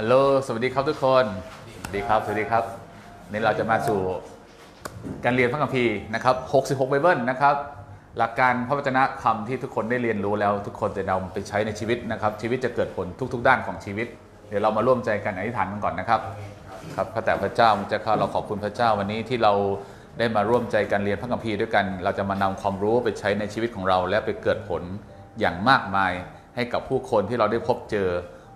ฮัลโหล สวัสดีครับทุกคน สวัสดีครับ สวัสดีครับ นี่เราจะมาสู่การเรียนพระคัมภีร์นะครับ 66ไบเบิลนะครับ หลักการพระวจนะคำที่ทุกคนได้เรียนรู้แล้ว ทุกคนจะนำไปใช้ในชีวิตนะครับ ชีวิตจะเกิดผลทุก ๆ ด้านของชีวิต เดี๋ยวเรามาร่วมใจกันอธิษฐานกันก่อนนะครับ ครับ พระแต่พระเจ้าจะเข้าเราขอบคุณพระเจ้าวันนี้ที่เราได้มาร่วมใจกันเรียนพระคัมภีร์ด้วยกัน เราจะมานำความรู้ไปใช้ในชีวิตของเรา และไปเกิดผลอย่างมากมายให้กับผู้คนที่เราได้พบเจอ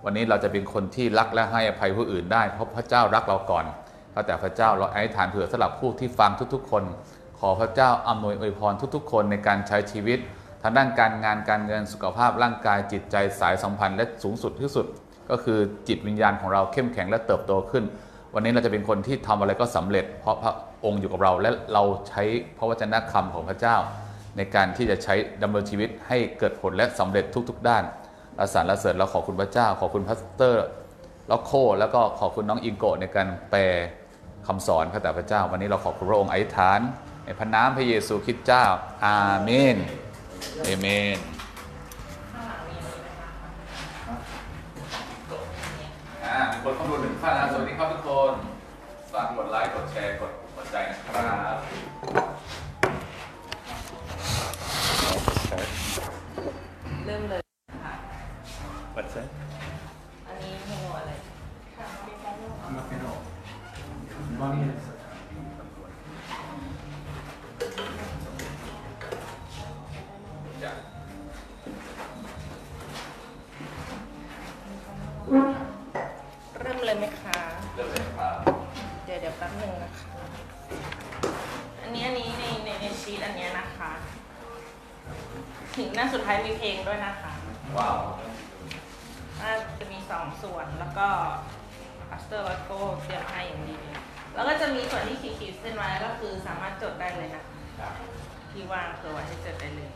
วันนี้เราจะเป็นคนที่รักและให้อภัยผู้อื่นได้เพราะพระเจ้ารักเราก่อนพระแต่พระเจ้าเราอธิษฐานเผื่อสำหรับผู้ที่ฟังทุกๆ คน ขอพระเจ้าอำนวยอวยพรทุกๆ คนในการใช้ชีวิตทางด้านการงานการเงินสุขภาพร่างกายจิตใจสายสัมพันธ์และสูงสุดที่สุด ก็คือจิตวิญญาณของเราเข้มแข็งและเติบโตขึ้น วันนี้เราจะเป็นคนที่ทำอะไรก็สำเร็จ เพราะพระองค์อยู่กับเราและเราใช้พระวจนะคำของพระเจ้า ในการที่จะใช้ดำเนินชีวิตให้เกิดผลและสำเร็จทุก ๆ ด้าน เราสรรเสริญเราขอบคุณพระเจ้า ขอบคุณ Pastor Roscoe แล้วก็ขอบคุณน้องอิงโกะในการแปลคำสอนพระแต่พระเจ้า วันนี้เราขอบคุณพระองค์อธิษฐาน ในพระนามพระเยซูคริสต์เจ้า อาเมนเอเมนอ่ามีคนเข้าดูหนึ่งท่านนะสวัสดีครับทุกคนฝากกดไลค์ กดแชร์ กดหัวใจนะครับเริ่มเลยค่ะ What's that? อันนี้เมนูอะไรจ้ะเริ่มเลยไหมคะ เริ่มเลยครับเดี๋ยวเดี๋ยวแป๊บหนึ่งนะคะ อันนี้อันนี้ในในในชีตอันเนี้ยนะคะ ถึงหน้าสุดท้ายมีเพลงด้วยนะคะ ว้าว น่าจะมีสองส่วนแล้วก็ Pastor Roscoe เตรียมให้อย่างดีเลยแล้วก็จะมีส่วนที่ขีดๆเส้นไว้ก็คือสามารถจดได้เลยนะคะครับที่ว่างเผื่อไว้ให้จดได้เลย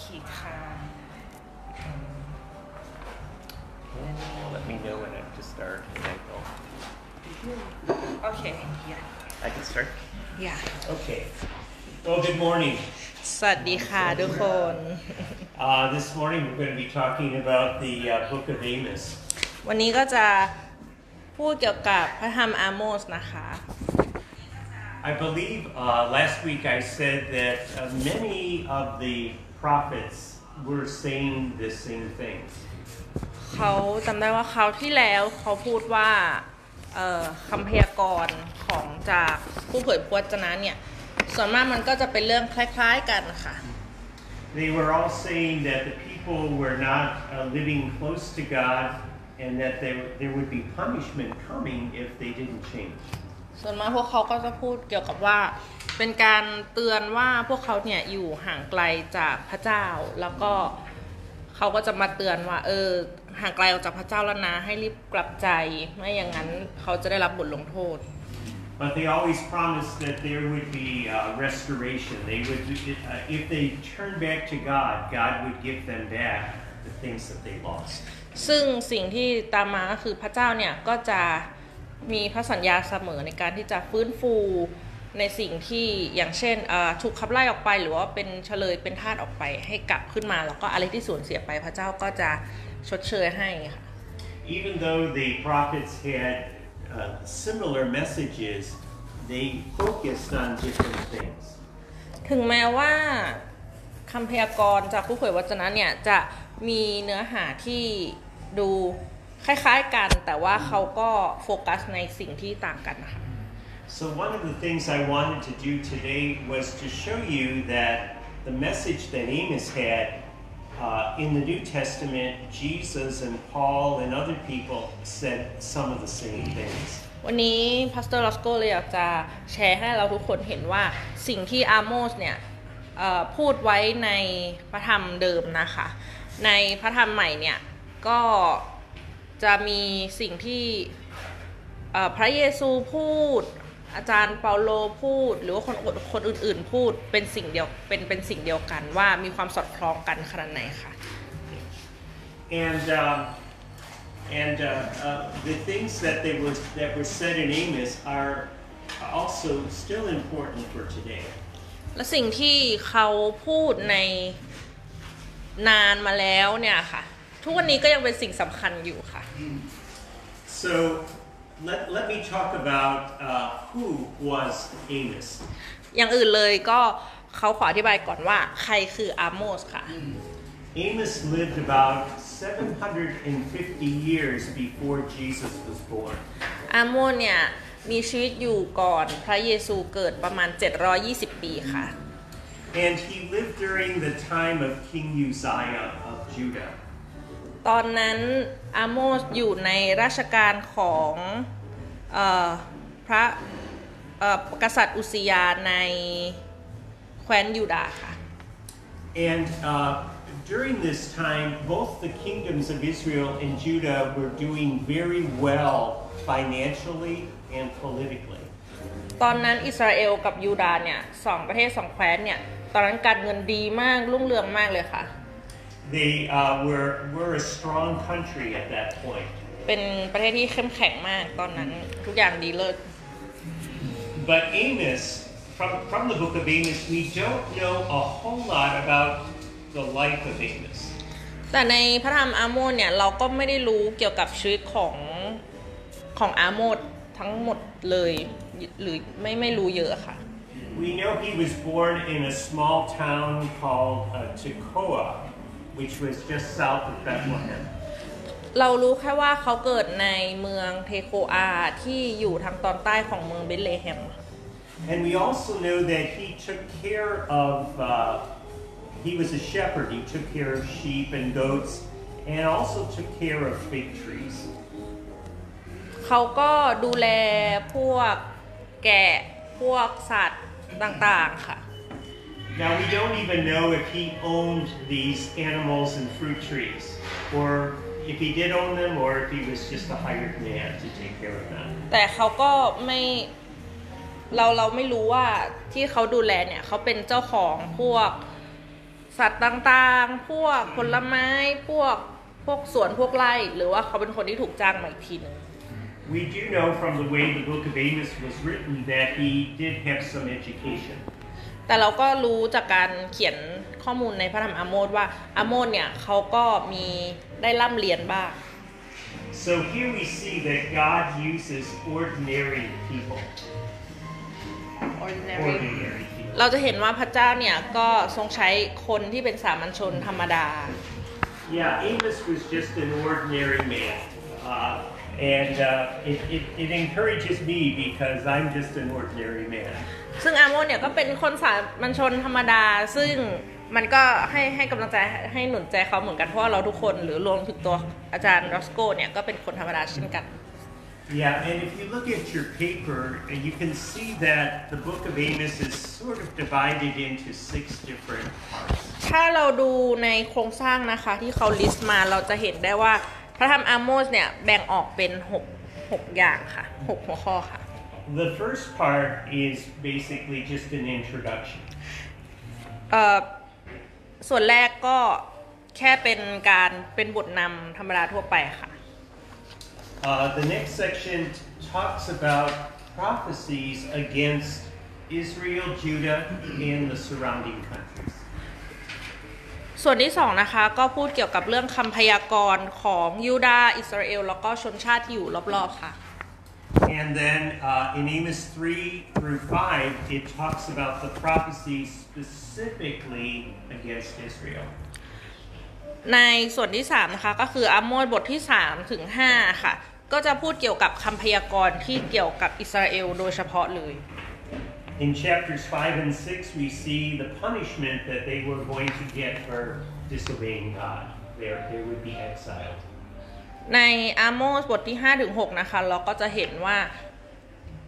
ขีดค่ะ Let me know when I have to start and I go. โอเค yeah I can start? yeah Okay. Well, good morning. สวัสดีค่ะทุกคน Uh, this morning we're going to be talking about the uh, book of Amos. วันนี้ก็จะพูดเกี่ยวกับพระธรรมอาโมสนะคะ I believe uh, last week I said that uh, many of the prophets were saying the same thing. เขาจำได้ว่าเขาวที่แล้วเขาพูดว่าเอ่อคำพยากรณ์ของจากผู้เผยพระวจนะเนี่ย ส่วนมากมันก็จะเป็นเรื่องคล้าย ๆกันค่ะ They were all saying that the people were not uh, living close to God and that there, there would be punishment coming if they didn't change. ส่วนมากพวกเขาก็จะพูดเกี่ยวกับว่าเป็นการเตือนว่าพวกเขาเนี่ยอยู่ห่างไกลจากพระเจ้า แล้วก็เขาก็จะมาเตือนว่า เออห่างไกลออกจากพระเจ้าแล้วนะให้รีบกลับใจไม่อย่างนั้นเขาจะได้รับบทลงโทษ But they always promised that there would be uh, restoration. They would, uh, if they turned back to God, God would give them back the things that they lost. ซึ่งสิ่งที่ตามมาก็คือพระเจ้าเนี่ยก็จะมีพระสัญญาเสมอในการที่จะฟื้นฟูในสิ่งที่อย่างเช่นเอ่อถูกขับไล่ออกไปหรือว่าเป็นเฉลยเป็นทาสออกไปให้กลับขึ้นมา แล้วก็อะไรที่สูญเสียไปพระเจ้าก็จะชดเชยให้ค่ะ Even though the prophets had uh, similar messages, they focused on different things. ถึงแม้ว่าคำพยากรณ์จากผู้เผยวจนะเนี่ยจะมีเนื้อหาที่ดูคล้ายๆกัน แต่ว่าเขาก็โฟกัสในสิ่งที่ต่างกันนะคะ So one of the things I wanted to do today was to show you that the message that Amos had uh, in the New Testament, Jesus and Paul and other people said some of the same things. วันนี้พาสเตอร์ลอสโกเลยอยากจะแชร์ให้เราทุกคนเห็นว่าสิ่งที่อาโมสเนี่ยพูดไว้ในพระธรรมเดิมนะคะ ในพระธรรมใหม่เนี่ย ก็จะมีสิ่งที่พระเยซูพูด อาจารย์เปาโลพูด หรือว่าคนคนอื่น ๆ พูดเป็นสิ่งเดียวเป็นเป็นสิ่งเดียวกันว่ามีความสอดคล้องกันขนาดไหนค่ะ And um, and uh, uh, the things that they were that were said in Amos are also still important for today. และสิ่งที่เขาพูดในนานมาแล้วเนี่ยค่ะททุกวันนี้ก็ยังเป็นสิ่งสำคัญอยู่ค่ะ So let, let me talk about uh, who was Amos. อย่างอื่นเลยก็เขาขออธิบายก่อนว่าใครคืออาโมสค่ะ Amos lived about 750 years before Jesus was born. อาโมสเนี่ยมีชีวิตอยู่ก่อนพระเยซูเกิดประมาณ 720 ปีค่ะ And he lived during the time of King Uzziah of Judah. ตอนนั้นอาโมสอยู่ในราชการของเออพระเอ่อกษัตริย์อุสยาในแคว้นยูดาห์ค่ะ And uh, during this time, both the kingdoms of Israel and Judah were doing very well financially and politically. ตอนนั้นอิสราเอลกับยูดาห์เนี่ยสองประเทศสองแคว้นเนี่ยตอนนั้นการเงินดีมากรุ่งเรืองมากเลยค่ะ They uh, were, were a strong country at that point. เป็นประเทศที่เข้มแข็งมากตอนนั้นทุกอย่างดีเลิศ But Amos, from, from the book of Amos, we don't know a whole lot about the life of Amos. แต่ในพระธรรมอาโมสเนี่ยเราก็ไม่ได้รู้เกี่ยวกับชีวิตของของอาโมสทั้งหมดเลย หรือไม่ไม่รู้เยอะค่ะ We know he was born in a small town called uh, Tekoa, Which was just south of Bethlehem. เรารู้แค่ว่าเขาเกิดในเมืองเทโคอาที่อยู่ทางตอนใต้ของเมืองเบธเลเฮมค่ะ And we also know that he took care of, uh, he was a shepherd. He took care of sheep and goats and also took care of fig trees. เขาก็ดูแลพวกแกะพวกสัตว์ต่างๆค่ะ Now, we don't even know if he owned these animals and fruit trees, or if he did own them, or if he was just a hired man to take care of them. แต่เขาก็ไม่เราเราไม่รู้ว่าที่เขาดูแลเนี่ยเขาเป็นเจ้าของพวกสัตว์ต่างๆ พวกผลไม้พวกพวกสวนพวกไร่ หรือว่าเขาเป็นคนที่ถูกจ้างมาอีกทีหนึง We do know from the way the book of Amos was written that he did have some education. แต่เราก็รู้จากการเขียนข้อมูลในพระธรรมอาโมสว่าอาโมสเนี่ยเขาก็มีได้ร่ำเรียนบ้าง So here we see that God uses ordinary people. Ordinary people. เราจะเห็นว่าพระเจ้าเนี่ยก็ทรงใช้คนที่เป็นสามัญชนธรรมดา Yeah, Amos was just an ordinary man. Uh, and uh, it, it, it encourages me because I'm just an ordinary man. ซึ่งอาโมสเนี่ยก็เป็นคนสามัญชนธรรมดา ซึ่งมันก็ให้ให้กำลังใจให้หนุนใจเขาเหมือนกันเพราะว่าเราทุกคนหรือรวมถึงตัวอาจารย์รอสโกเนี่ยก็เป็นคนธรรมดาเช่นกัน Yeah, and if you look at your paper, uh, you can see that the book of Amos is sort of divided into six different parts. ถ้าเราดูในโครงสร้างนะคะที่เขาลิสต์มาเราจะเห็นได้ว่าพระธรรมอาโมสเนี่ยแบ่งออกเป็น6 6อย่างค่ะ 6 หัวข้อค่ะ The first part is basically just an introduction. เอ่อส่วนแรกก็แค่เป็นการเป็นบทนำธรรมดาทั่วไปค่ะ Uh, the next section talks about prophecies against Israel, Judah, and the surrounding countries. ส่วนที่สองนะคะก็พูดเกี่ยวกับเรื่องคำพยากรณ์ของยูดาห์อิสราเอล แล้วก็ชนชาติที่อยู่รอบๆค่ะ And then uh, in Amos 3 through 5, it talks about the prophecies specifically against Israel. ในส่วนที่3นะคะก็คืออาโมสบทที่3ถึง5ค่ะ ก็จะพูดเกี่ยวกับคำพยากรณ์ที่เกี่ยวกับอิสราเอลโดยเฉพาะเลย In chapters 5 and 6, we see the punishment that they were going to get for disobeying God. They, they would be exiled. ในอาโมสบทที่5ถึง6นะคะ เราก็จะเห็นว่า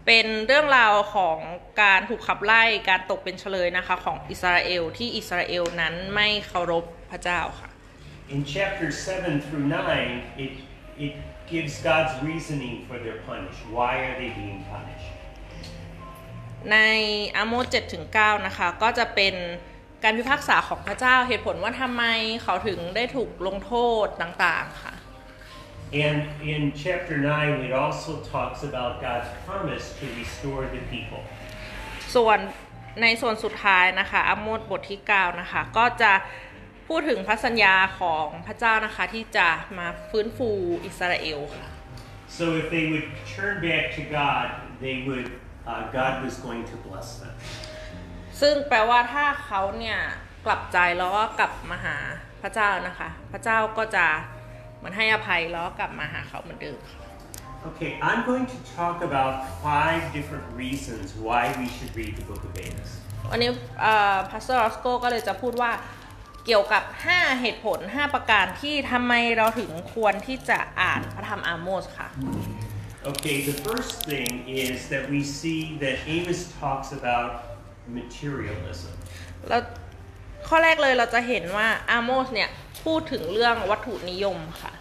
เป็นเรื่องราวของการถูกขับไล่การตกเป็นเฉลยนะคะของอิสราเอลที่อิสราเอลนั้นไม่เคารพพระเจ้าค่ะ In chapters 7 through 9, it, it gives God's reasoning for their punish. Why are they being punished? ในอาโมส7ถึง9นะคะ ก็จะเป็นการพิพากษาของพระเจ้าเหตุผลว่าทำไมเขาถึงได้ถูกลงโทษต่างๆค่ะ And in chapter 9, it also talks about God's promise to restore the people. ส่วนในส่วนสุดท้ายนะคะอาโมสบทที่ 9 นะคะ ก็จะพูดถึงพระสัญญาของพระเจ้านะคะ ที่จะมาฟื้นฟูอิสราเอลค่ะ So if they would turn back to God, they would. Uh, God was going to bless them. ซึ่งแปลว่าถ้าเขาเนี่ยกลับใจแล้วก็กลับมาหาพระเจ้านะคะ พระเจ้าก็จะเห มือนให้อภัยแล้วก็กลับมาหาเขาเหมือนเดิมค่ะ Okay, I'm going to talk about five different reasons why we should read the book of Amos. วันนี้ Pastor Roscoe ก็เลยจะพูดว่าเกี่ยวกับ 5 เหตุผล 5 ประการที่ทำไมเราถึงควรที่จะอ่านพระธรรมอาโมสค่ะ Okay, the first thing is that we see that Amos talks about materialism. แล้วข้อแรกเลยเราจะเห็นว่าอาโมสเนี่ย พูดถึงเรื่องวัตถุนิยมค่ะ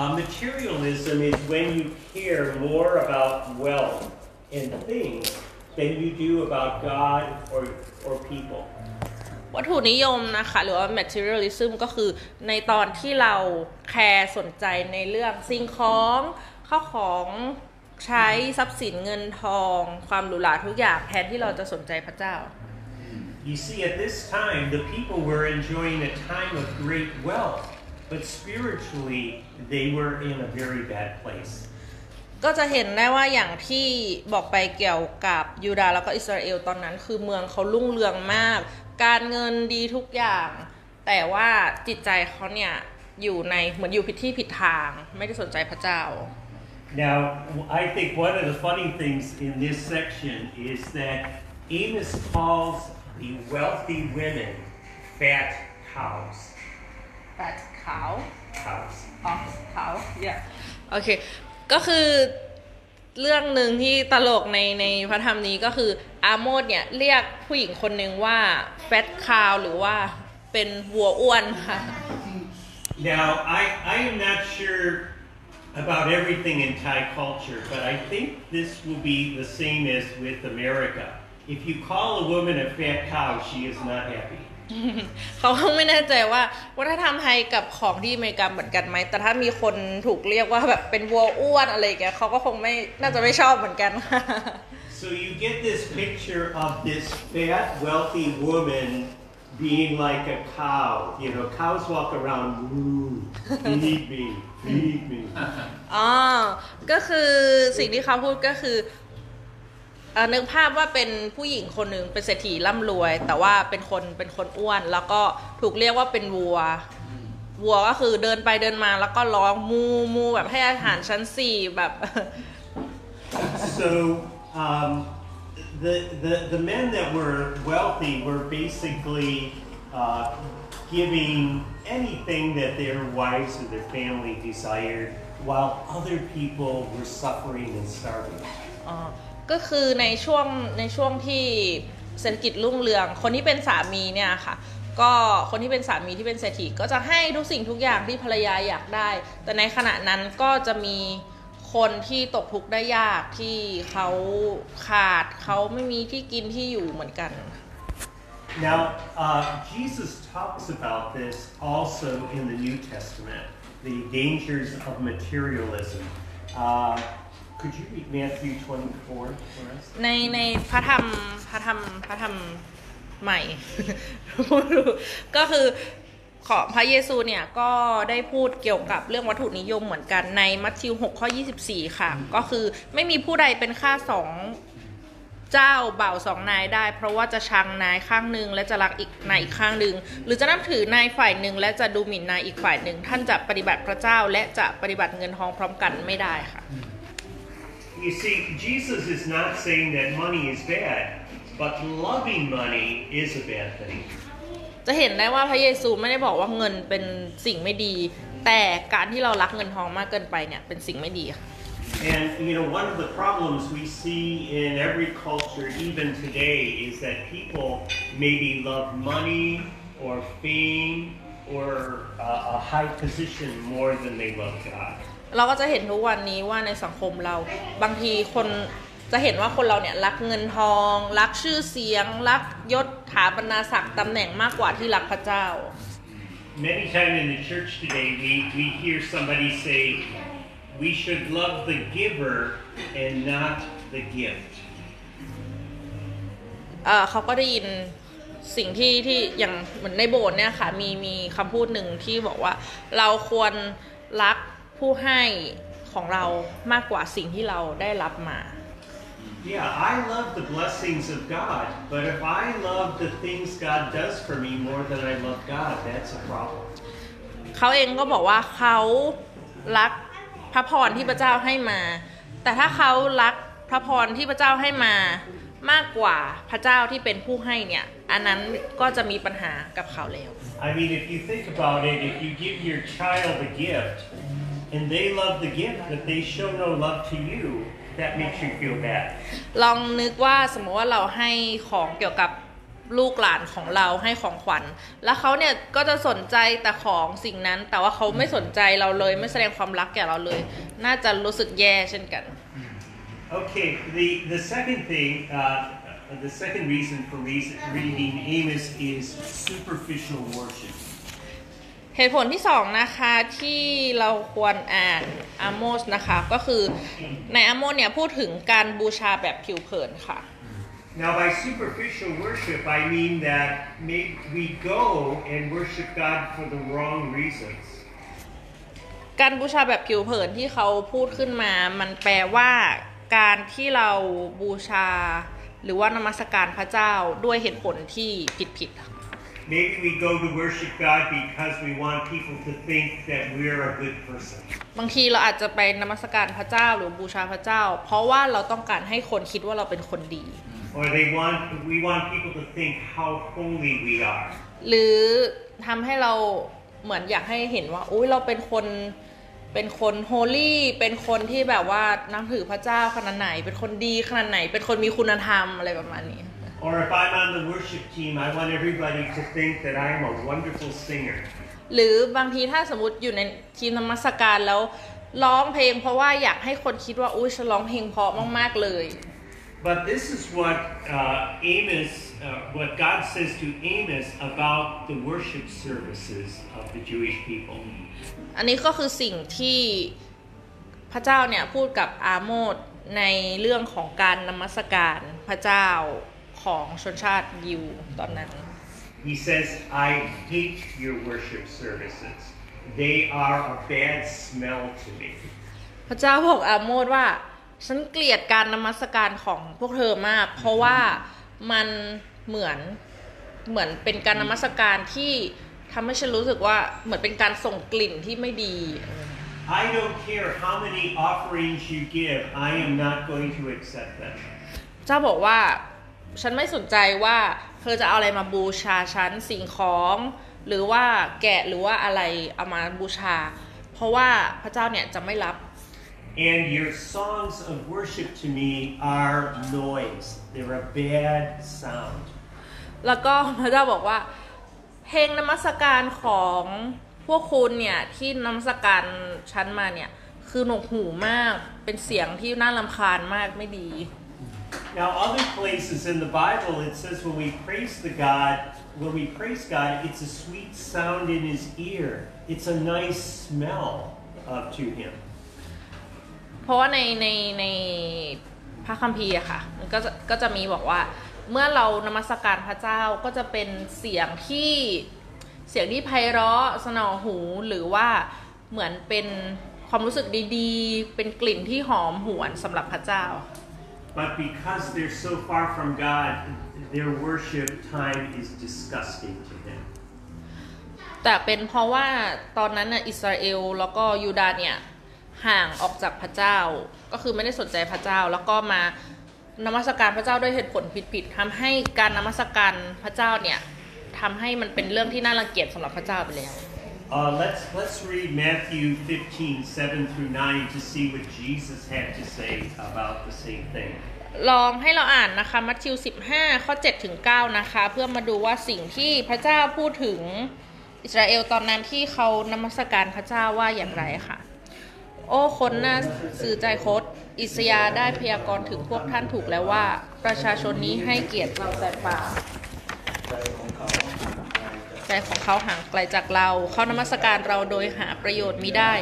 Uh, materialism is when you care more about wealth and things than you do about God or, or people. วัตถุนิยมนะคะหรือว่า materialism ก็คือในตอนที่เราแคร์สนใจในเรื่องสิ่งของข้าวของใช้ทรัพย์สินเงินทอง ความหรูหราทุกอย่างแทนที่เราจะสนใจพระเจ้า You see, at this time, the people were enjoying a time of great wealth, but spiritually, they were in a very bad place. ก็จะเห็นได้ว่าอย่างที่บอกไปเกี่ยวกับยูดาห์แล้วก็อิสราเอลตอนนั้นคือเมืองเขารุ่งเรืองมาก การเงินดีทุกอย่าง แต่ว่าจิตใจเขาเนี่ยอยู่ในเหมือนอยู่ผิดที่ผิดทาง ไม่ได้สนใจพระเจ้า Now, I think one of the funny things in this section is that Amos calls the wealthy women fat cows. แปดขาว Cows. ออกขาว yeah โอเค ก็คือเรื่องหนึ่งที่ตลกในในพระธรรมนี้ก็คืออาโมดเนี่ยเรียกผู้หญิงคนหนึ่งว่าแฟตคาวหรือว่าเป็นวัวอ้วนค่ะ Now, I, I am not sure about everything in Thai culture, but I think this will be the same as with America. If you call a woman a fat cow, she is not happy. เขาก็ไม่แน่ใจว่าวัฒนธรรมไทยกับของที่อเมริกาเหมือนกันไหม แต่ถ้ามีคนถูกเรียกว่าแบบเป็นวัวอ้วนอะไรอย่างเงี้ยเขาก็คงไม่น่าจะไม่ชอบเหมือนกัน So you get this picture of this fat, wealthy woman being like a cow. You know, cows walk around, "Moo, feed me, feed me. อ๋อก็คือสิ่งที่เขาพูดก็คือเอ่อ นึกภาพว่าเป็นผู้หญิงคนหนึ่งเป็นเศรษฐีร่ำรวย แต่ว่าเป็นคนเป็นคนอ้วน แล้วก็ถูกเรียกว่าเป็นวัว วัวก็คือเดินไปเดินมาแล้วก็ร้องมูมูแบบให้อาหารชั้นสี่แบบ So um, the, the, the men that were wealthy were basically uh, giving anything that their wives or their family desired, while other people were suffering and starving. ก็คือในช่วงในช่วงที่เศรษฐกิจรุ่งเรือง คนที่เป็นสามีเนี่ยค่ะก็คนที่เป็นสามีที่เป็นเศรษฐีก็จะให้ทุกสิ่งทุกอย่างที่ภรรยาอยากได้ แต่ในขณะนั้นก็จะมีคนที่ตกทุกข์ได้ยากที่เขาขาดเขาไม่มีที่กินที่อยู่เหมือนกัน Now, uh, Jesus talks about this also in the New Testament, the dangers of materialism. Uh, could you read Matthew 24 for us? ในในพระธรรมพระธรรมพระธรรมใหม่ ก็คือขอพระเยซูเนี่ยก็ได้พูดเกี่ยวกับเรื่องวัตถุนิยมเหมือนกันในมัทธิว 6 ข้อ 24 ค่ะ ก็คือไม่มีผู้ใดเป็นข้าสองเจ้าบ่าวสองนายได้ เพราะว่าจะชังนายข้างหนึ่งและจะรักอีกนายอีกข้างหนึ่งหรือจะนับถือนายฝ่ายหนึ่งและจะดูหมิ่นนายอีกฝ่ายหนึ่งท่านจะปฏิบัติพระเจ้าและจะปฏิบัติเงินทองพร้อมกันไม่ได้ค่ะ You see, Jesus is not saying that money is bad, but loving money is a bad thing. จะเห็นได้ว่าพระเยซูไม่ได้บอกว่าเงินเป็นสิ่งไม่ดี แต่การที่เรารักเงินทองมากเกินไปเนี่ยเป็นสิ่งไม่ดีค่ะ And you know, one of the problems we see in every culture, even today, is that people maybe love money or fame or uh, a high position more than they love God. เราก็จะเห็นทุกวันนี้ว่าในสังคมเรา บางทีคนจะเห็นว่าคนเราเนี่ยรักเงินทอง รักชื่อเสียง รักยศถาบรรดาศักดิ์ตำแหน่งมากกว่าที่รักพระเจ้า Many times in the church today, we, we hear somebody say, we should love the giver and not the gift. เอ่อเขาก็ได้ยินสิ่งที่ที่อย่างเหมือนในโบสถ์เนี่ยค่ะมีมีคำพูดหนึ่งที่บอกว่าเราควรรัก ผู้ให้ของเรามากกว่าสิ่งที่เราได้รับมา Yeah, I love the blessings of God, but if I love the things God does for me more than I love God, that's a problem. เขาเองก็บอกว่าเขารักพระพรที่พระเจ้าให้มา แต่ถ้าเขารักพระพรที่พระเจ้าให้มามากกว่าพระเจ้าที่เป็นผู้ให้เนี่ย อันนั้นก็จะมีปัญหากับเขาแล้ว I mean, if you think about it, if you give your child a gift and they love the gift, but they show no love to you, that makes you feel bad. ลองนึกว่าสมมติว่าเราให้ของเกี่ยวกับลูกหลานของเราให้ของขวัญ แล้วเขาเนี่ยก็จะสนใจแต่ของสิ่งนั้น แต่ว่าเขาไม่สนใจเราเลย ไม่แสดงความรักแก่เราเลย น่าจะรู้สึกแย่เช่นกัน Okay, the, the second thing, uh, the second reason for reason, reading Amos is superficial worship. เหตุผลที่สองนะคะที่เราควรอ่านอาโมสนะคะก็คือในอาโมสเนี่ยพูดถึงการบูชาแบบผิวเผินค่ะ Now, by superficial worship, I mean that maybe we go and worship God for the wrong reasons. การบูชาแบบผิวเผินที่เขาพูดขึ้นมา มันแปลว่าการที่เราบูชา หรือว่านมัสการพระเจ้าด้วยเหตุผลที่ผิดๆค่ะ Maybe we go to worship God because we want people to think that we're a good person. บางทีเราอาจจะไปนมัสการพระเจ้าหรือบูชาพระเจ้า เพราะว่าเราต้องการให้คนคิดว่าเราเป็นคนดี Or they want we want people to think how holy we are. หรือทำให้เราเหมือนอยากให้เห็นว่าอุ้ยเราเป็นคนเป็นคนโฮลี่เป็นคนที่แบบว่านับถือพระเจ้าขนาดไหน เป็นคนดีขนาดไหน เป็นคนมีคุณธรรมอะไรประมาณนี้ Or if I'm on the worship team, I want everybody to think that I'm a wonderful singer. หรือบางทีถ้าสมมติอยู่ในทีมนมัสการแล้วร้องเพลง เพราะว่าอยากให้คนคิดว่าอุ้ยฉันร้องเพลงเพราะมากๆเลย But this is what uh, Amos, uh, what God says to Amos about the worship services of the Jewish people. อันนี้ก็คือสิ่งที่พระเจ้าเนี่ยพูดกับอาโมดในเรื่องของการนมัสการพระเจ้า ของชนชาติยิวตอนนั้น He says, I hate your worship services. They are a bad smell to me. พระเจ้าบอกอาโมดว่า ฉันเกลียดการนมัสการของพวกเธอมาก เพราะว่ามันเหมือนเหมือนเป็นการนมัสการที่ทำให้ฉันรู้สึกว่าเหมือนเป็นการส่งกลิ่นที่ไม่ดี I don't care how many offerings you give, I am not going to accept them. เจ้าบอกว่า ฉันไม่สนใจว่าเธอจะเอาอะไรมาบูชาฉันสิ่งของ หรือว่าแกะหรือว่าอะไรเอามาบูชา เพราะว่าพระเจ้าเนี่ยจะไม่รับ And your songs of worship to me are noise. They're a bad sound. แล้วก็พระเจ้าบอกว่า เพลงนมัสการของพวกคุณเนี่ยที่นมัสการฉันมาเนี่ยคือหนวกหูมากเป็นเสียงที่น่ารำคาญมากไม่ดี Now, other places in the Bible, it says when we praise the God, when we praise God, it's a sweet sound in His ear. It's a nice smell uh, to Him. เพราะว่าในในในพระคัมภีร์อะค่ะมันก็จะก็จะมีบอกว่าเมื่อเรานมัสการพระเจ้าก็จะเป็นเสียงที่เสียงที่ไพเราะสนอหูหรือว่าเหมือนเป็นความรู้สึกดีๆ เป็นกลิ่นที่หอมหวนสำหรับพระเจ้าค่ะ But because they're so far from God, their worship time is disgusting to Him. แต่เป็นเพราะว่าตอนนั้นน่ะอิสราเอลแล้วก็ยูดาห์เนี่ยห่างออกจากพระเจ้า ก็คือไม่ได้สนใจพระเจ้า แล้วก็มานมัสการพระเจ้าด้วยเหตุผลผิดๆทำให้การนมัสการพระเจ้าเนี่ยทำให้มันเป็นเรื่องที่น่ารังเกียจสำหรับพระเจ้าไปแล้ว Uh, let's let's read Matthew 15, 7 through 9 to see what Jesus had to say about the same thing. ลองให้เราอ่านนะคะมัทธิว 15 ข้อ 7 ถึง 9 นะคะ เพื่อมาดูว่าสิ่งที่พระเจ้าพูดถึงอิสราเอลตอนนั้นที่เขานมัสการพระเจ้าว่าอย่างไรค่ะ โอ้คนน่าสื่อใจคดอิสยาได้พยากรณ์ถึงพวกท่านถูกแล้วว่า ประชาชนนี้ให้เกียรติเราแต่ป่า ใจของเขาห่างไกลจากเรา เขานมัสการเราโดยหาประโยชน์มิได้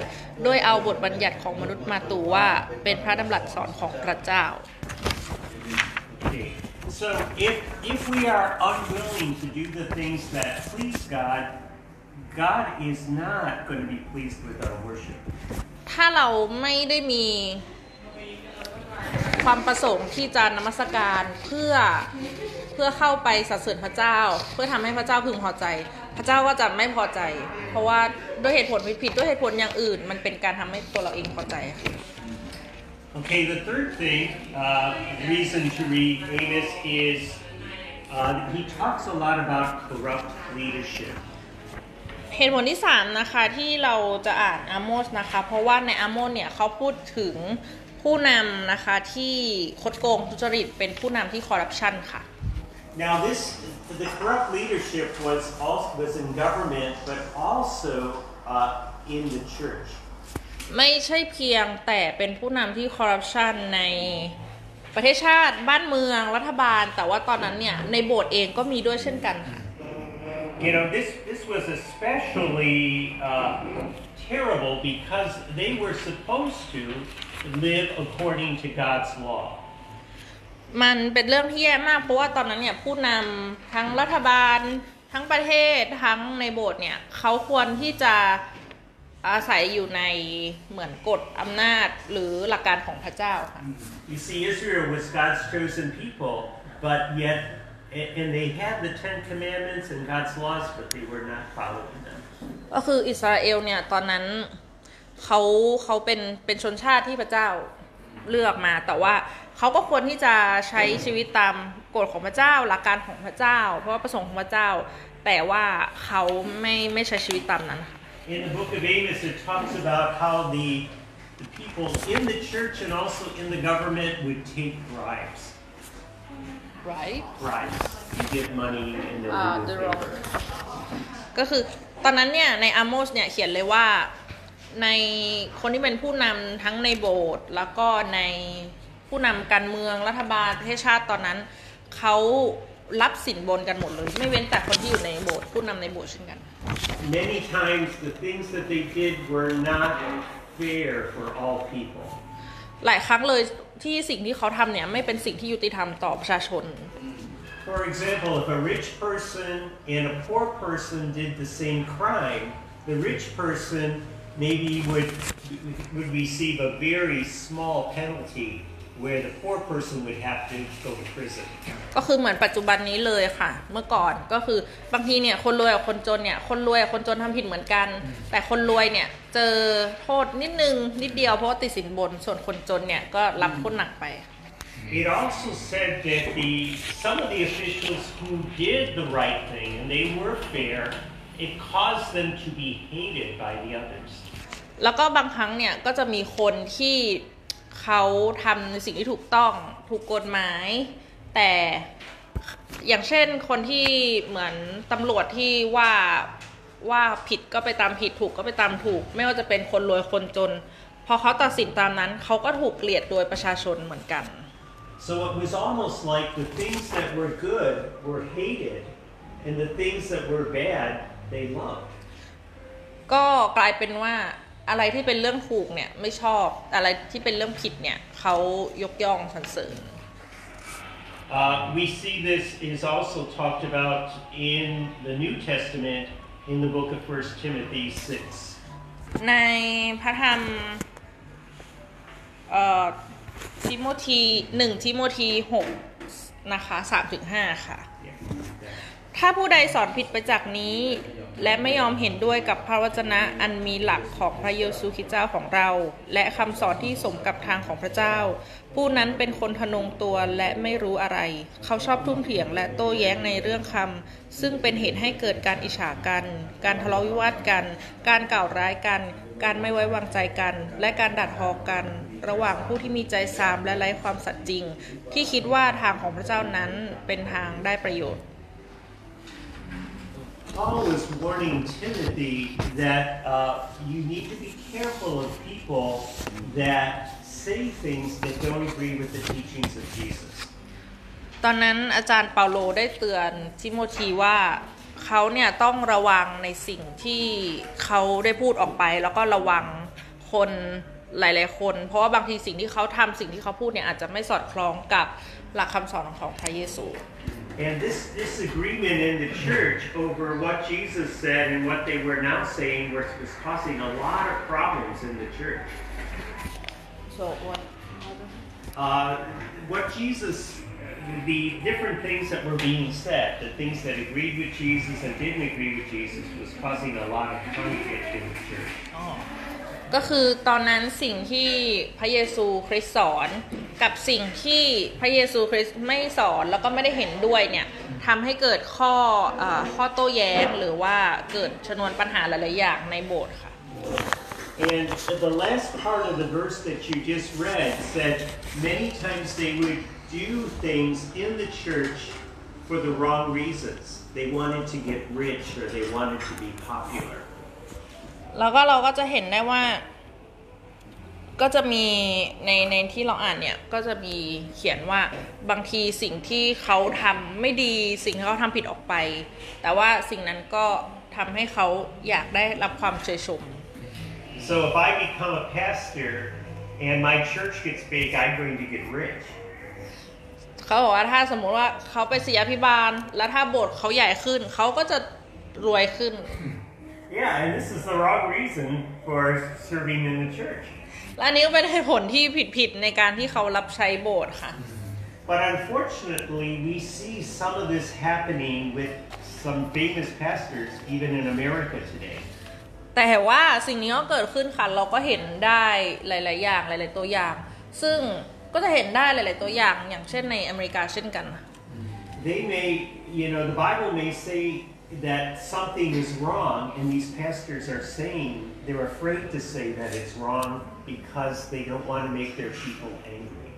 โดยเอาบทบัญญัติของมนุษย์มาตู่ว่า เป็นพระดำรัสสอนของพระเจ้า Okay. So if if we are unwilling to do the things that please God, God is not going to be pleased with our worship. ถ้าเราไม่ได้มี ความประสงค์ที่จะนมัสการเพื่อเพื่อเข้าไปสรรเสริญพระเจ้า เพื่อทำให้พระเจ้าพึงพอใจ พระเจ้าก็จะไม่พอใจ เพราะว่าด้วยเหตุผลผิดๆด้วยเหตุผลอย่างอื่น มันเป็นการทำให้ตัวเราเองพอใจค่ะ Okay, the third thing, uh, reason to read Amos is uh, he talks a lot about corrupt leadership. เหตุผลที่3นะคะที่เราจะอ่านอาโมสนะคะเพราะว่าในอาโมสเนี่ยเขาพูดถึง ผู้นำนะคะที่คดโกงทุจริตเป็นผู้นำที่คอร์รัปชันค่ะ Now, this the corrupt leadership was also was in government, but also uh, in the church. ไม่ใช่เพียงแต่เป็นผู้นำที่คอร์รัปชันในประเทศชาติบ้านเมืองรัฐบาล แต่ว่าตอนนั้นเนี่ย ในโบสถ์เองก็มีด้วยเช่นกันค่ะ You know, this this was especially uh, terrible because they were supposed to live according to God's law. มันเป็นเรื่องที่แย่มากเพราะว่าตอนนั้นเนี่ยผู้นำทั้งรัฐบาลทั้งประเทศทั้งในโบสถ์เนี่ยเขาควรที่จะอาศัยอยู่ในเหมือนกฎอำนาจหรือหลักการของพระเจ้าค่ะ You see, Israel was God's chosen people, but yet, and they had the Ten Commandments and God's laws, but they were not following them. ก็คืออิสราเอลเนี่ยตอนนั้น เขาเขาเป็นเป็นชนชาติที่พระเจ้าเลือกมา แต่ว่าเขาก็ควรที่จะใช้ชีวิตตามกฎของพระเจ้าหลักการของพระเจ้า เพราะว่าประสงค์ของพระเจ้า แต่ว่าเขาไม่ไม่ใช้ชีวิตตามนั้นค่ะ In the book of Amos, it talks about how the, the people in the church and also in the government would take bribes. right Bribes. You get money and then Ah, we the will wrong. favor. ก็คือตอนนั้นเนี่ยในอาโมสเนี่ยเขียนเลยว่า ในคนที่เป็นผู้นำทั้งในโบสถ์แล้วก็ในผู้นำการเมืองรัฐบาลประเทศชาติตอนนั้นเขารับสินบนกันหมดเลย ไม่เว้นแต่คนที่อยู่ในโบสถ์ผู้นำในโบสถ์เช่นกัน Many times the things that they did were not fair for all people. หลายครั้งเลยที่สิ่งที่เขาทำเนี่ย ไม่เป็นสิ่งที่ยุติธรรมต่อประชาชน For example, if a rich person and a poor person did the same crime, the rich person maybe would would receive a very small penalty where the poor person would have to go to prison. ก็คือเหมือนปัจจุบันนี้เลยค่ะ เมื่อก่อนก็คือบางทีเนี่ยคนรวยกับคนจนเนี่ยคนรวยกับคนจนทำผิดเหมือนกัน แต่คนรวยเนี่ยเจอโทษนิดนึงนิดเดียวเพราะว่าติดสินบน ส่วนคนจนเนี่ยก็รับโทษหนักไป It also said that the some of the officials who did the right thing and they were fair, it caused them to be hated by the others. แล้วก็บางครั้งเนี่ยก็จะมีคนที่เขาทำในสิ่งที่ถูกต้องถูกกฎหมาย แต่อย่างเช่นคนที่เหมือนตำรวจที่ว่าว่าผิดก็ไปตามผิดถูกก็ไปตามถูก ไม่ว่าจะเป็นคนรวยคนจน พอเขาตัดสินตามนั้นเขาก็ถูกเกลียดโดยประชาชนเหมือนกัน So it was almost like the things that were good were hated, and the things that were bad they loved. ก็กลายเป็นว่า อะไรที่เป็นเรื่องถูกเนี่ยไม่ชอบอะไรที่เป็นเรื่องผิดเนี่ยเขายกย่องสรรเสริญ Uh, we see this is also talked about in the New Testament in the book of 1 Timothy 6. ในพระธรรมเอ่อทิโมธีหนึ่งทิโมธีหกนะคะสามถึงห้าค่ะ Yeah. ถ้าผู้ใดสอนผิดไปจากนี้ และไม่ยอมเห็นด้วยกับพระวจนะอันมีหลักของพระเยซูคริสต์เจ้าของเรา และคำสอนที่สมกับทางของพระเจ้า ผู้นั้นเป็นคนทะนงตัวและไม่รู้อะไร เขาชอบทุ่มเถียงและโต้แย้งในเรื่องคำซึ่งเป็นเหตุให้เกิดการอิจฉากัน การทะเลาะวิวาทกัน การกล่าวร้ายกัน การไม่ไว้วางใจกัน และการดัดทอกัน ระหว่างผู้ที่มีใจซามและไร้ความสัตย์จริง ที่คิดว่าทางของพระเจ้านั้นเป็นทางได้ประโยชน์ Paul is warning Timothy that uh, you need to be careful of people that say things that don't agree with the teachings of Jesus. ตอนนั้นอาจารย์เปาโลได้เตือนทิโมธีว่าเขาเนี่ยต้องระวังในสิ่งที่เขาได้พูดออกไป แล้วก็ระวังคนหลาย ๆ คน เพราะว่าบางทีสิ่งที่เขาทำสิ่งที่เขาพูดเนี่ยอาจจะไม่สอดคล้องกับหลักคำสอนของพระเยซู And this disagreement in the church over what Jesus said and what they were now saying was, was causing a lot of problems in the church. so what Uh, what Jesus, the different things that were being said, the things that agreed with Jesus and didn't agree with Jesus, was causing a lot of conflict in the church. ก็คือตอนนั้นสิ่งที่พระเยซูคริสสอน กับสิ่งที่พระเยซูคริสไม่สอนแล้วก็ไม่ได้เห็นด้วยเนี่ยทำให้เกิดข้อออข้อโต้แย้งหรือว่าเกิดชนวนปัญหาหลายๆอย่างในโบสถ์ค่ะ And the last part of the verse that you just read said many times they would do things in the church for the wrong reasons. They wanted to get rich or they wanted to be popular. แล้วก็เราก็จะเห็นได้ว่า ก็จะมีในในที่เราอ่านเนี่ย ก็จะมีเขียนว่าบางทีสิ่งที่เขาทำไม่ดีสิ่งที่เขาทำผิดออกไป แต่ว่าสิ่งนั้นก็ทำให้เขาอยากได้รับความเชยชม So if I become a pastor and my church gets big, I'm going to get rich. เขาบอกว่าถ้าสมมุติว่าเขาไปเสียพิบาล แล้วถ้าโบสถ์เขาใหญ่ขึ้น เขาก็จะรวยขึ้น Yeah, and this is the wrong reason for serving in the church. และอันนี้ก็เป็นเหตุผลที่ผิดๆในการที่เขารับใช้โบสถ์ค่ะ But unfortunately, we see some of this happening with some famous pastors, even in America today. แต่ว่าสิ่งนี้ก็เกิดขึ้นค่ะ เราก็เห็นได้หลาย ๆ อย่าง หลาย ๆ ตัวอย่าง ซึ่งก็จะเห็นได้หลาย ๆ ตัวอย่าง อย่างเช่นในอเมริกาเช่นกัน They may, you know, the Bible may say that something is wrong, and these pastors are saying they're afraid to say that it's wrong because they don't want to make their people angry.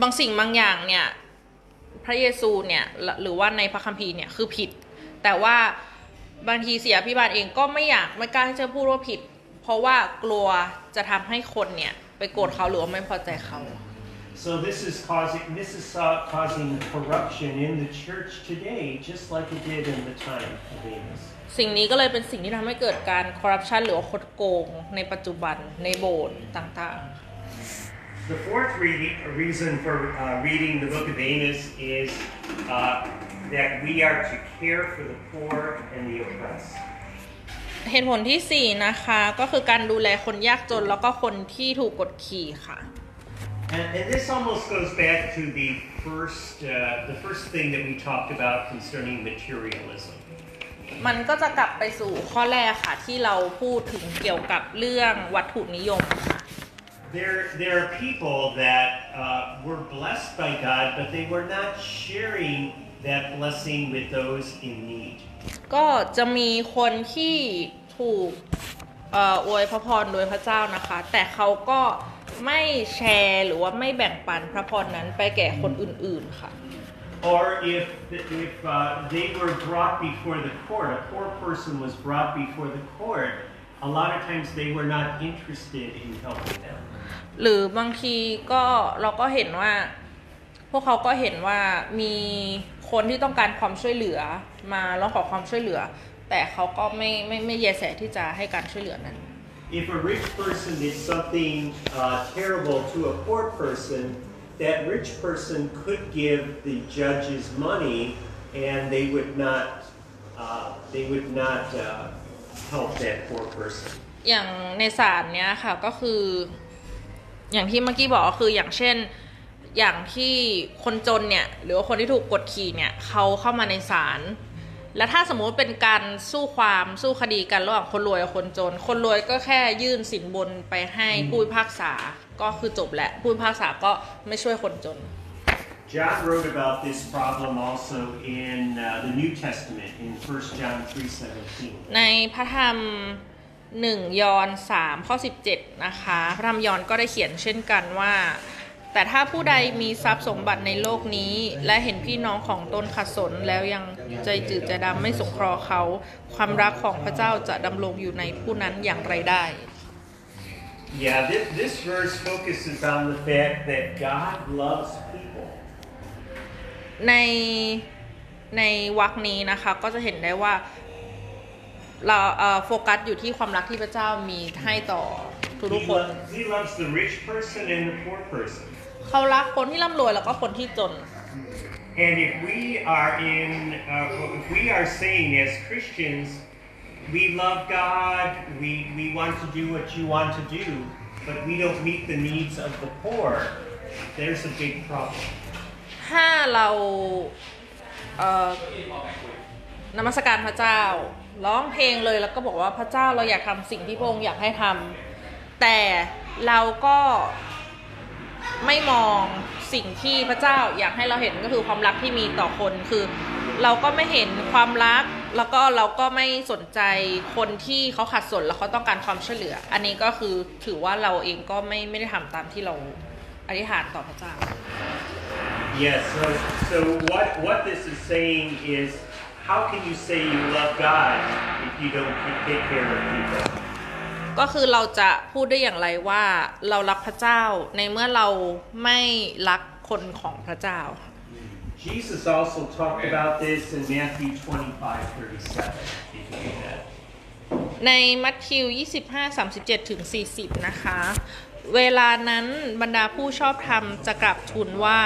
บางสิ่งบางอย่างเนี่ยพระเยซูเนี่ยหรือว่าในพระคัมภีร์เนี่ยคือผิด แต่ว่าบางทีเสียพิบาลเองก็ไม่อยากไม่กล้าที่จะพูดว่าผิด เพราะว่ากลัวจะทำให้คนเนี่ยไปโกรธเขาหรือว่าไม่พอใจเขา So this is causing this is uh, causing corruption in the church today, just like it did in the time of Amos. สิ่งนี้ก็เลยเป็นสิ่งที่ทำให้เกิดการคอร์รัปชันหรือว่าคดโกงในปัจจุบันในโบสถ์ต่างๆ The fourth reading, reason for uh, reading the book of Amos is uh, that we are to care for the poor and the oppressed. เหตุผลที่ 4 นะคะ ก็คือการดูแลคนยากจนแล้วก็คนที่ถูกกดขี่ค่ะ And, and this almost goes back to the first, uh, the first thing that we talked about concerning materialism. มันก็จะกลับไปสู่ข้อแรกค่ะ ที่เราพูดถึงเกี่ยวกับเรื่องวัตถุนิยมค่ะ There, there are people that uh, were blessed by God, but they were not sharing that blessing with those in need. ก็จะมีคนที่ถูกเอ่ออวยพระพรโดยพระเจ้านะคะ แต่เขาก็ ไม่แชร์หรือว่าไม่แบ่งปันพระพรนั้นไปแก่คนอื่นๆค่ะ Or if, if uh, they were brought before the court, a poor person was brought before the court, a lot of times they were not interested in helping them. หรือบางทีก็เราก็เห็นว่า พวกเขาก็เห็นว่ามีคนที่ต้องการความช่วยเหลือมาร้องขอความช่วยเหลือ แต่เขาก็ไม่ไม่ไม่แยแสที่จะให้การช่วยเหลือนั้น If a rich person did something uh, terrible to a poor person, that rich person could give the judges money, and they would not, uh, they would not uh, help that poor person. อย่างในศาลเนี้ยค่ะก็คือ อย่างที่เมื่อกี้บอกก็คืออย่างเช่น อย่างที่คนจนเนี่ยหรือว่าคนที่ถูกกดขี่เนี่ยเขาเข้ามาในศาล และถ้าสมมุติเป็นการสู้ความสู้คดีกันระหว่างคนรวยกับคนจน คนรวยก็แค่ยื่นสินบนไปให้ผู้พิพากษาก็คือจบแหละผู้พิพากษาก็ไม่ช่วยคนจน John wrote about this problem also in uh, the New Testament in 1 John 3:17. ในพระธรรมหนึ่งยอห์นสามข้อสิบเจ็ดนะคะ พระธรรมยอห์นก็ได้เขียนเช่นกันว่า แต่ถ้าผู้ใดมีทรัพย์สมบัติในโลกนี้ และเห็นพี่น้องของตนขัดสนแล้วยังใจจืดใจดำไม่สงเคราะห์เขา ความรักของพระเจ้าจะดำรงอยู่ในผู้นั้นอย่างไรได้ Yeah, this, this verse focuses on the fact that God loves people. ในในวรรคนี้นะคะก็จะเห็นได้ว่าเราเอ่อโฟกัสอยู่ที่ความรักที่พระเจ้ามีให้ต่อทุกทุก He, ๆคน lo- he loves the rich person and the poor person. เขารักคนที่ร่ำรวยแล้วก็คนที่จน And if we are in, uh, if we are saying as Christians, we love God, we, we want to do what you want to do, but we don't meet the needs of the poor, there's a big problem. ถ้าเราเอ่อนมัสการพระเจ้า ร้องเพลงเลยแล้วก็บอกว่าพระเจ้าเราอยากทำสิ่งที่พระองค์อยากให้ทำแต่เราก็ ไม่มองสิ่งที่พระเจ้าอยากให้เราเห็นก็คือความรักที่มีต่อคนคือ เราก็ไม่เห็นความรัก แล้วก็เราก็ไม่สนใจคนที่เขาขัดสนแล้วเขาต้องการความช่วยเหลือ อันนี้ก็คือถือว่าเราเองก็ไม่ไม่ได้ทำตามที่เราอธิษฐานต่อพระเจ้า Yes, so, so what, what this is saying is, how can you say you love God if you don't take care of people? ก็คือเราจะพูดได้อย่างไรว่าเรารักพระเจ้าในเมื่อเราไม่รักคนของพระเจ้า Jesus also talked about this in Matthew 25, 37. You can read that. ในมัทธิว 25 37ถึง40 นะคะ เวลานั้นบรรดาผู้ชอบธรรมจะกลับทูลว่า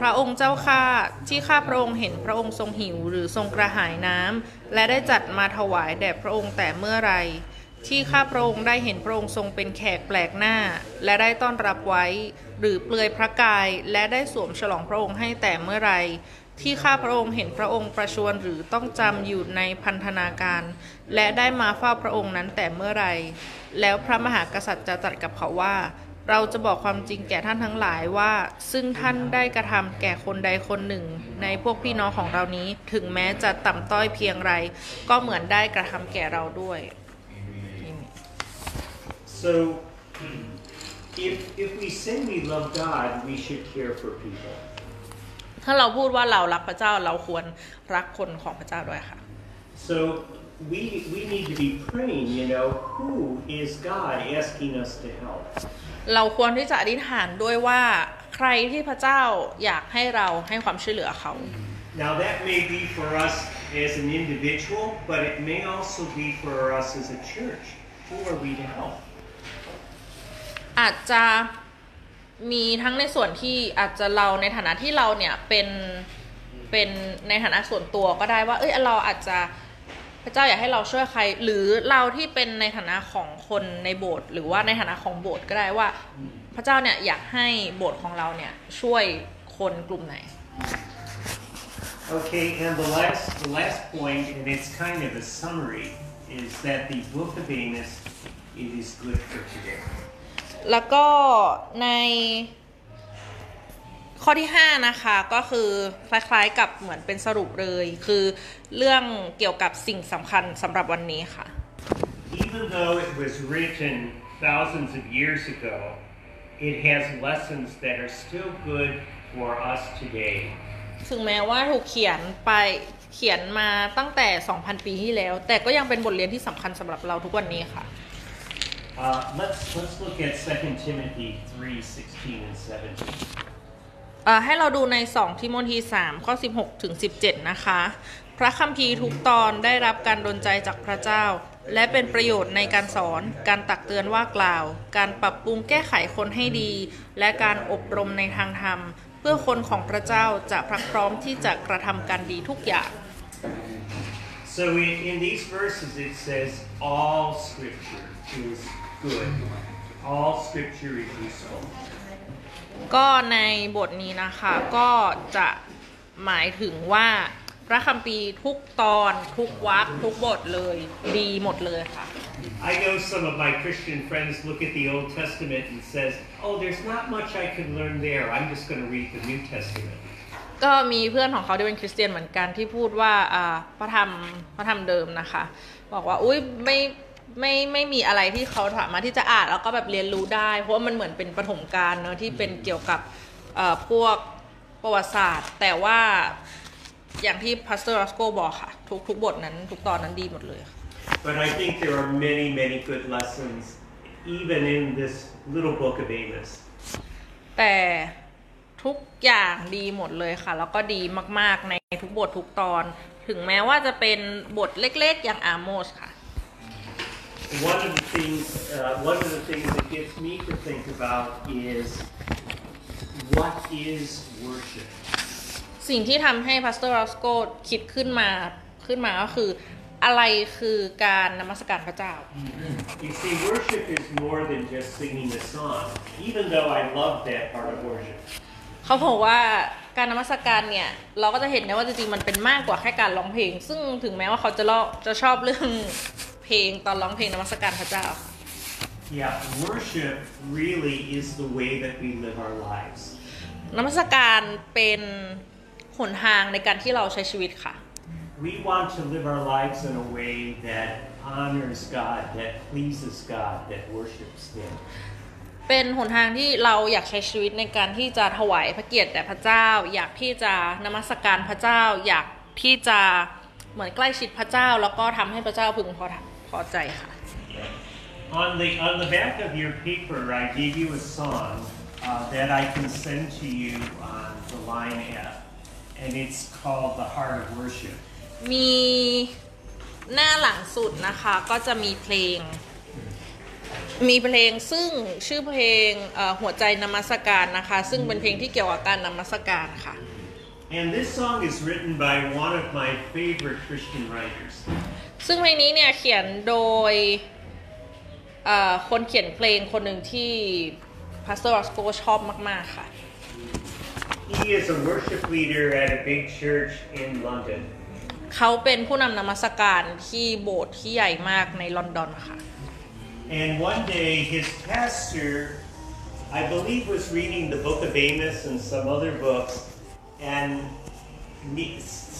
พระองค์เจ้าข้าที่ข้าพระองค์เห็นพระองค์ทรงหิวหรือทรงกระหายน้ำและได้จัดมาถวายแด่พระองค์แต่เมื่อไร ที่ข้าพระองค์ได้เห็นพระองค์ทรงเป็นแขกแปลกหน้า และได้ต้อนรับไว้ หรือเปลือยพระกายและได้สวมฉลองพระองค์ให้แต่เมื่อไรที่ข้าพระองค์เห็นพระองค์ประชวรหรือต้องจำอยู่ในพันธนาการ และได้มาเฝ้าพระองค์นั้นแต่เมื่อไรแล้วพระมหากษัตริย์จะตรัสกับเขาว่า เราจะบอกความจริงแก่ท่านทั้งหลายว่า ซึ่งท่านได้กระทำแก่คนใดคนหนึ่ง ในพวกพี่น้องของเรานี้ถึงแม้จะต่ำต้อยเพียงไร ก็เหมือนได้กระทำแก่เราด้วย So, if, if we say we love God, we should care for people. ถ้าเราพูดว่าเรารักพระเจ้าเราควรรักคนของพระเจ้าด้วยค่ะ So, we, we need to be praying, you know, who is God asking us to help? เราควรที่จะอธิษฐานด้วยว่าใครที่พระเจ้าอยากให้เราให้ความช่วยเหลือเขา Now, that may be for us as an individual, but it may also be for us as a church. Who are we to help? อาจจะมีทั้งในส่วนที่อาจจะเราในฐานะที่เราเนี่ยเป็นเป็นในฐานะส่วนตัวก็ได้ว่า เอ้ยเราอาจจะพระเจ้าอยากให้เราช่วยใคร หรือเราที่เป็นในฐานะของคนในโบสถ์หรือว่าในฐานะของโบสถ์ก็ได้ว่า พระเจ้าเนี่ยอยากให้โบสถ์ของเราเนี่ยช่วยคนกลุ่มไหน Okay, and the last, the last point, and it's kind of a summary, is that the book of Amos, it is good for today. แล้วก็ในข้อที่ 5 นะคะก็คือคล้ายๆกับเหมือนเป็นสรุปเลย คือเรื่องเกี่ยวกับสิ่งสำคัญสำหรับวันนี้ค่ะ Even though it was written thousands of years ago, it has lessons that are still good for us today. ถึงแม้ว่าถูกเขียนไปเขียนมาตั้งแต่ 2,000 ปีที่แล้ว แต่ก็ยังเป็นบทเรียนที่สำคัญสำหรับเราทุกวันนี้ค่ะ Uh, let's let's look at 2 Timothy 3, 16 and 17. เอ่อให้เราดูใน 2 ทิโมธี 3 ข้อ 16 ถึง 17 นะคะ พระคัมภีร์ทุกตอนได้รับการดลใจจากพระเจ้า และเป็นประโยชน์ในการสอน การตักเตือนว่ากล่าว การปรับปรุงแก้ไขคนให้ดี และการอบรมในทางธรรม เพื่อคนของพระเจ้าจะพรักพร้อมที่จะกระทำการดีทุกอย่าง So in, in these verses it says all scripture is good. All scripture is useful. ก็ในบทนี้นะคะก็จะหมายถึงว่าพระคัมภีร์ทุกตอนทุกวรรคทุกบทเลยดีหมดเลยค่ะ I know some of my Christian friends look at the Old Testament and says, "Oh, there's not much I can learn there. I'm just going to read the New Testament." ก็มีเพื่อนของเขาที่เป็นคริสเตียนเหมือนกันที่พูดว่าอ่าพระธรรมพระธรรมเดิมนะคะ บอกว่าอุ้ยไม่ ไม่ไม่มีอะไรที่เขาสามารถที่จะอ่านแล้วก็แบบเรียนรู้ได้ เพราะว่ามันเหมือนเป็นปฐมกาลเนอะที่เป็นเกี่ยวกับเอ่อพวกประวัติศาสตร์ แต่ว่าอย่างที่ Pastor Roscoe บอกค่ะ ทุกทุกบทนั้น ทุกตอนนั้นดีหมดเลยค่ะ But I think there are many, many good lessons even in this little book of Amos. แต่ทุกอย่างดีหมดเลยค่ะ แล้วก็ดีมาก ๆ ในทุกบททุกตอน ถึงแม้ว่าจะเป็นบทเล็ก ๆ อย่างอาโมสค่ะ one of the things, uh, one of the things that gets me to think about is what is worship? สิ่งที่ทำให้พาสเตอร์รอสโกคิดขึ้นมาขึ้นมาก็คือ อะไรคือการนมัสการพระเจ้า You see, worship is more than just singing a song, even though I love that part of worship. เขาบอกว่าการนมัสการเนี่ย เราก็จะเห็นได้ว่าจริงๆมันเป็นมากกว่าแค่การร้องเพลง ซึ่งถึงแม้ว่าเขาจะลอจะชอบเรื่องเพ ลงตอนร้องเพลงนมัสการพระเจ้า Yeah, worship really is the way that we live our lives. นมัสการเป็นหนทางในการที่เราใช้ชีวิตค่ะ We want to live our lives in a way that honors God, that pleases God, that worships Him. เป็นหนทางที่เราอยากใช้ชีวิตในการที่จะถวายพระเกียรติแด่พระเจ้า อยากที่จะนมัสการพระเจ้า อยากที่จะเหมือนใกล้ชิดพระเจ้า แล้วก็ทำให้พระเจ้าพึงพอ พอใจค่ะ On the on the back of your paper, I gave you a song uh, that I can send to you on the Line app, and it's called "The Heart of Worship." มีหน้าหลังสุดนะคะ ก็จะมีเพลง มีเพลงซึ่งชื่อเพลงเอ่อหัวใจนมัสการนะคะ ซึ่งเป็นเพลงที่เกี่ยวกับการนมัสการค่ะ And this song is written by one of my favorite Christian writers. ซึ่งเพลงนี้เนี่ยเขียนโดยเอ่อคนเขียนเพลงคนหนึ่งที่พาสเตอร์รอสโกชอบมาก ๆ ค่ะ He is a worship leader at a big church in London. เขาเป็นผู้นำนมัสการที่โบสถ์ที่ใหญ่มากในลอนดอนค่ะ And one day, his pastor, I believe, was reading the book of Amos and some other books, and ne-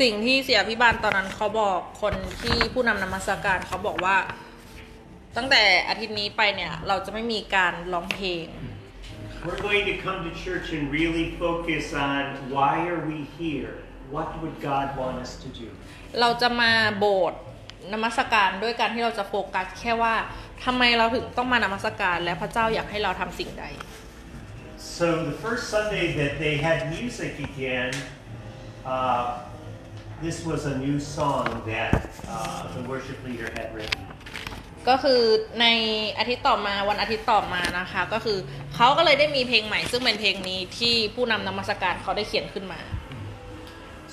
สิ่งที่เสียพิบาลตอนนั้นเขาบอกคนที่ผู้นำนมัสการเขาบอกว่า ตั้งแต่อาทิตย์นี้ไปเนี่ย เราจะไม่มีการร้องเพลง We're going to come to church and really focus on why are we here? What would God want us to do? เราจะมาโบสถ์นมัสการด้วยการที่เราจะโฟกัสแค่ว่าทำไมเราถึงต้องมานมัสการและพระเจ้าอยากให้เราทำสิ่งใด So the first Sunday that they had music again, uh, this was a new song that uh, the worship leader had written. ก็คือในอาทิตย์ต่อมาวันอาทิตย์ต่อมานะคะ ก็คือเขาก็เลยได้มีเพลงใหม่ ซึ่งเป็นเพลงนี้ที่ผู้นำนมัสการเขาได้เขียนขึ้นมา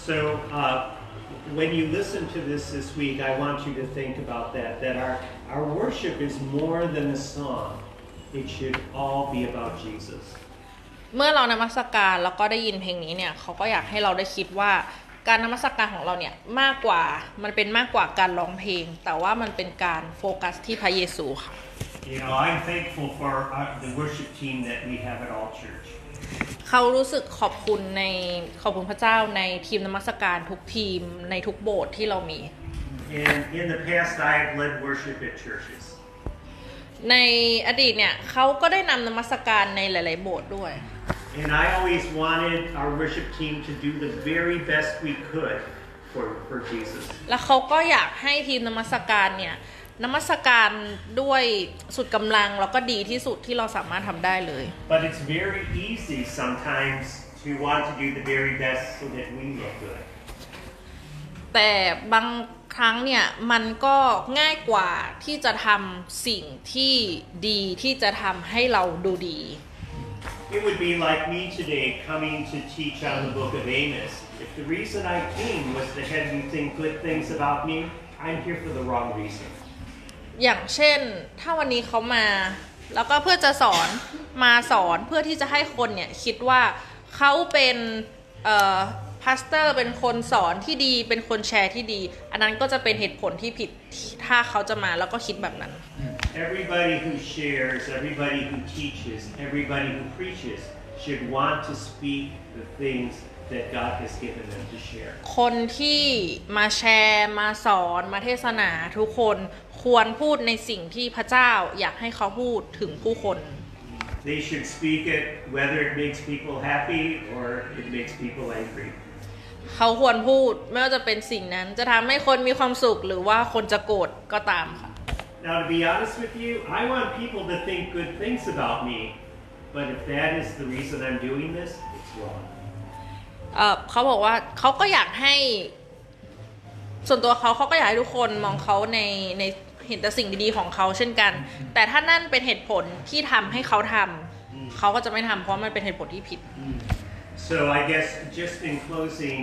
So uh, when you listen to this this week, I want you to think about that. That our our worship is more than a song; it should all be about Jesus. เมื่อเรานมัสการแล้วก็ได้ยินเพลงนี้เนี่ยเขาก็อยากให้เราได้คิดว่า การนมัสการของเราเนี่ยมากกว่ามันเป็นมากกว่าการร้องเพลง แต่ว่ามันเป็นการโฟกัสที่พระเยซูค่ะ You know, I'm thankful for our, the worship team that we have at All Church. เขารู้สึกขอบคุณในขอบคุณพระเจ้าในทีมนมัสการทุกทีมในทุกโบสถ์ที่เรามี And in the past, I have led worship at churches. ในอดีตเนี่ยเขาก็ได้นำนมัสการในหลาย ๆ โบสถ์ด้วย And I always wanted our worship team to do the very best we could for, for Jesus. แล้วเขาก็อยากให้ทีมนมัสการเนี่ยนมัสการด้วยสุดกำลังแล้วก็ดีที่สุดที่เราสามารถทำได้เลย But it's very easy sometimes to want to do the very best so that we look good. แต่บางครั้งเนี่ยมันก็ง่ายกว่าที่จะทำสิ่งที่ดีที่จะทำให้เราดูดี It would be like me today coming to teach on the book of Amos. If the reason I came was to have you think good things about me, I'm here for the wrong reason. อย่างเช่น ถ้าวันนี้เขามา แล้วก็เพื่อจะสอนมาสอนเพื่อที่จะให้คนเนี่ยคิดว่าเขาเป็นเอ่อ พาสเตอร์เป็นคนสอนที่ดีเป็นคนแชร์ที่ดี อันนั้นก็จะเป็นเหตุผลที่ผิดถ้าเขาจะมาแล้วก็คิดแบบนั้น Everybody who shares, everybody who teaches, everybody who preaches should want to speak the things that God has given them to share. คนที่มาแชร์มาสอนมาเทศนาทุกคนควรพูดในสิ่งที่พระเจ้าอยากให้เขาพูดถึงผู้คน They should speak it whether it makes people happy or it makes people angry. เขาควรพูด ไม่ว่าจะเป็นสิ่งนั้น จะทำให้คนมีความสุขหรือว่าคนจะโกรธก็ตามค่ะ Now, to be honest with you, I want people to think good things about me, but if that is the reason I'm doing this, it's wrong. เอ่อเขาบอกว่าเขาก็อยากให้ ส่วนตัวเขาเขาก็อยากให้ทุกคนมองเขาในในเห็นแต่สิ่งดีๆของเขาเช่นกัน แต่ถ้านั่นเป็นเหตุผลที่ทำให้เขาทำเขาก็จะไม่ทำเพราะมันเป็นเหตุผลที่ผิด So, I guess just in closing,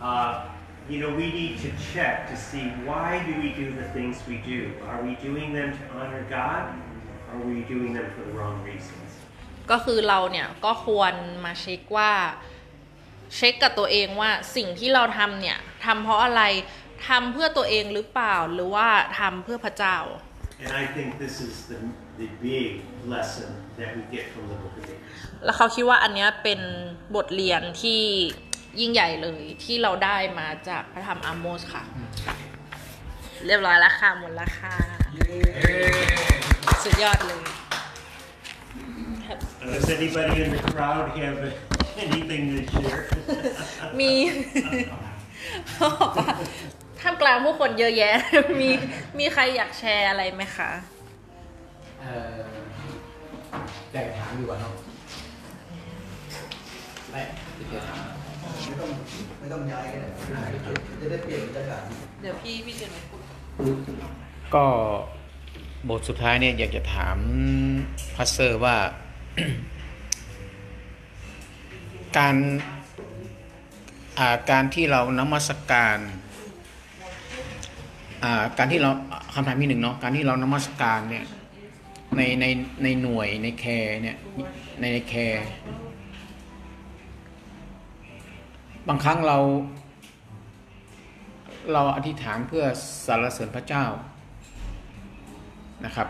uh, you know, we need to check to see why do we do the things we do? Are we doing them to honor God? Or are we doing them for the wrong reasons? ก็คือเราเนี่ยก็ควรมาเช็คว่าเช็คกับตัวเองว่าสิ่งที่เราทำเนี่ยทำเพราะอะไรทำเพื่อตัวเองหรือเปล่าหรือว่าทำเพื่อพระเจ้า And I think this is the, the big lesson that we get from the book of Amos. แล้วเขาคิดว่าอันเนี้ยเป็นบทเรียนที่ ยิ่งใหญ่เลยที่เราได้มาจากพระธรรมอาโมสค่ะ เรียบร้อยแล้วค่ะหมดแล้วค่ะสุดยอดเลย Uh, does anybody in the crowd have anything to share? มีเขาบอกว่าท่ามกลางผู้คนเยอะแยะ มีมีใครอยากแชร์อะไรไหมคะเอ่ออยากจะถามดีกว่าเนาะไม่อยากจะถาม ไม่ต้องไม่ต้องย้ายก็ได้จะได้เปลี่ยนบรรยากาศเดี๋ยวพี่พี่เจนไปพูดก็บทสุดท้ายเนี่ยอยากจะถามPastor ว่า การาการที่เรานมัสการาการที่เราคำถามที่หนึ่งเนาะการที่เรานมัสการเนี่ยในในในหน่วยใน care เนี่ยในใน care บางครั้งเรา เราอธิษฐานเพื่อสรรเสริญพระเจ้านะครับ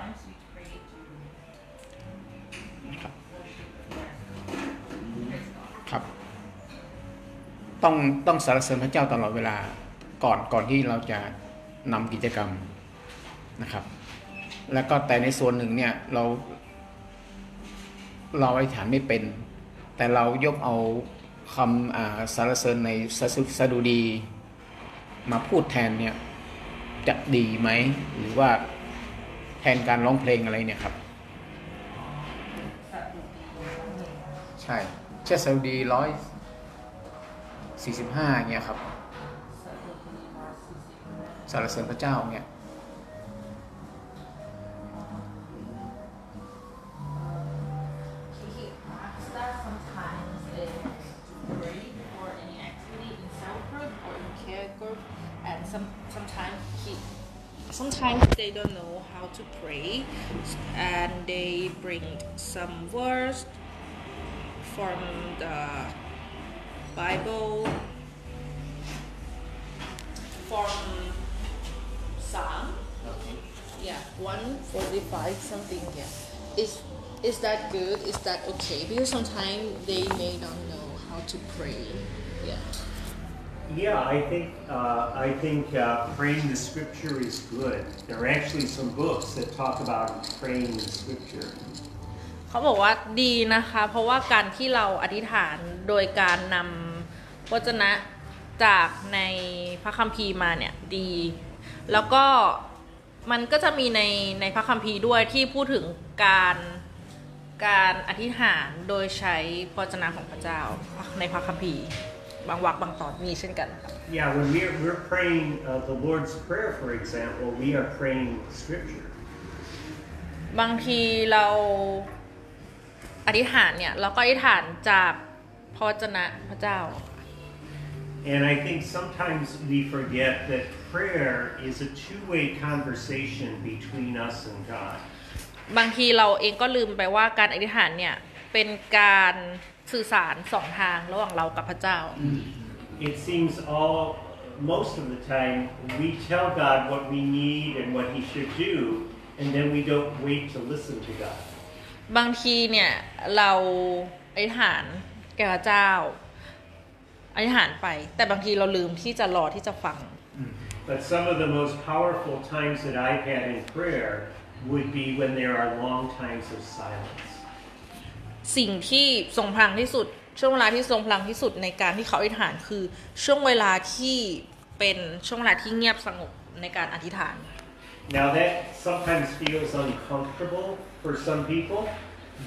นะครับ ครับ ต้องต้องสรรเสริญพระเจ้าตลอดเวลาก่อนก่อนที่เราจะนำกิจกรรมนะครับ แล้วก็แต่ในส่วนหนึ่งเนี่ยเรา เราอธิษฐานไม่เป็น แต่เรายกเอา คำอ่ารเสริญในสดุสดุดี มาพูดแทนเนี่ยจะดีไหม หรือว่าแทนการร้องเพลงอะไรเนี่ยครับ ใช่เช่นซาอุดีร้อยสี่สิบห้าเงี้ยครับสรรเสริญพระเจ้าเนี่ย sometimes they don't know how to pray, and they bring some verse from the Bible from Psalm. okay. Yeah, 145 something. Yeah. Is is that good? Is that okay? Because sometimes they may not know how to pray. Yeah. Yeah, I think uh, I think uh, praying the scripture is good. There are actually some books that talk about praying the scripture. เขาบอกว่าดีนะคะ เพราะว่าการที่เราอธิษฐานโดยการนำวจนะจากในพระคัมภีร์มาเนี่ยดี แล้วก็มันก็จะมีในในพระคัมภีร์ด้วยที่พูดถึงการการอธิษฐานโดยใช้พระวจนะของพระเจ้าในพระคัมภีร์ บางวรรคบางตอนมีเช่นกันค่ะ Yeah, when we're, we're praying uh, the Lord's Prayer, for example, we are praying scripture. บางทีเราอธิษฐานเนี่ยเราก็อธิษฐานจากพระวจนะพระเจ้า And I think sometimes we forget that prayer is a two way conversation between us and God. บางทีเราเองก็ลืมไปว่าการอธิษฐานเนี่ยเป็นการ สื่อสารสองทางระหว่างเรากับพระเจ้า It seems all, most of the time, we tell God what we need and what He should do, and then we don't wait to listen to God. บางทีเนี่ยเราอธิษฐานแก่พระเจ้าอธิษฐานไป แต่บางทีเราลืมที่จะรอที่จะฟัง But some of the most powerful times that I've had in prayer would be when there are long times of silence. สิ่งที่ทรงพลังที่สุด ช่วงเวลาที่ทรงพลังที่สุดในการที่เขาอธิษฐานคือ ช่วงเวลาที่เป็นช่วงเวลาที่เงียบสงบในการอธิษฐาน Now that sometimes feels uncomfortable for some people,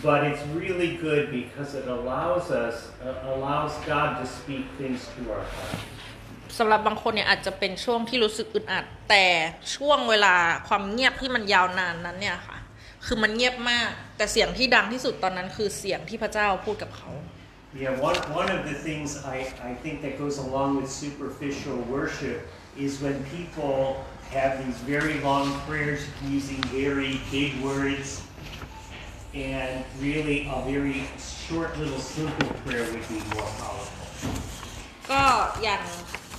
but it's really good because it allows us, uh, allows God to speak things to our heart. สำหรับบางคนเนี่ยอาจจะเป็นช่วงที่รู้สึกอึดอัด แต่ช่วงเวลาความเงียบที่มันยาวนานนั้นเนี่ยค่ะ คือมันเงียบมาก แต่เสียงที่ดังที่สุดตอนนั้นคือเสียงที่พระเจ้าพูดกับเขา Yeah, one, one of the things I, I think that goes along with superficial worship is when people have these very long prayers using very big words, and really a very short little simple prayer would be more powerful. ก็อย่าง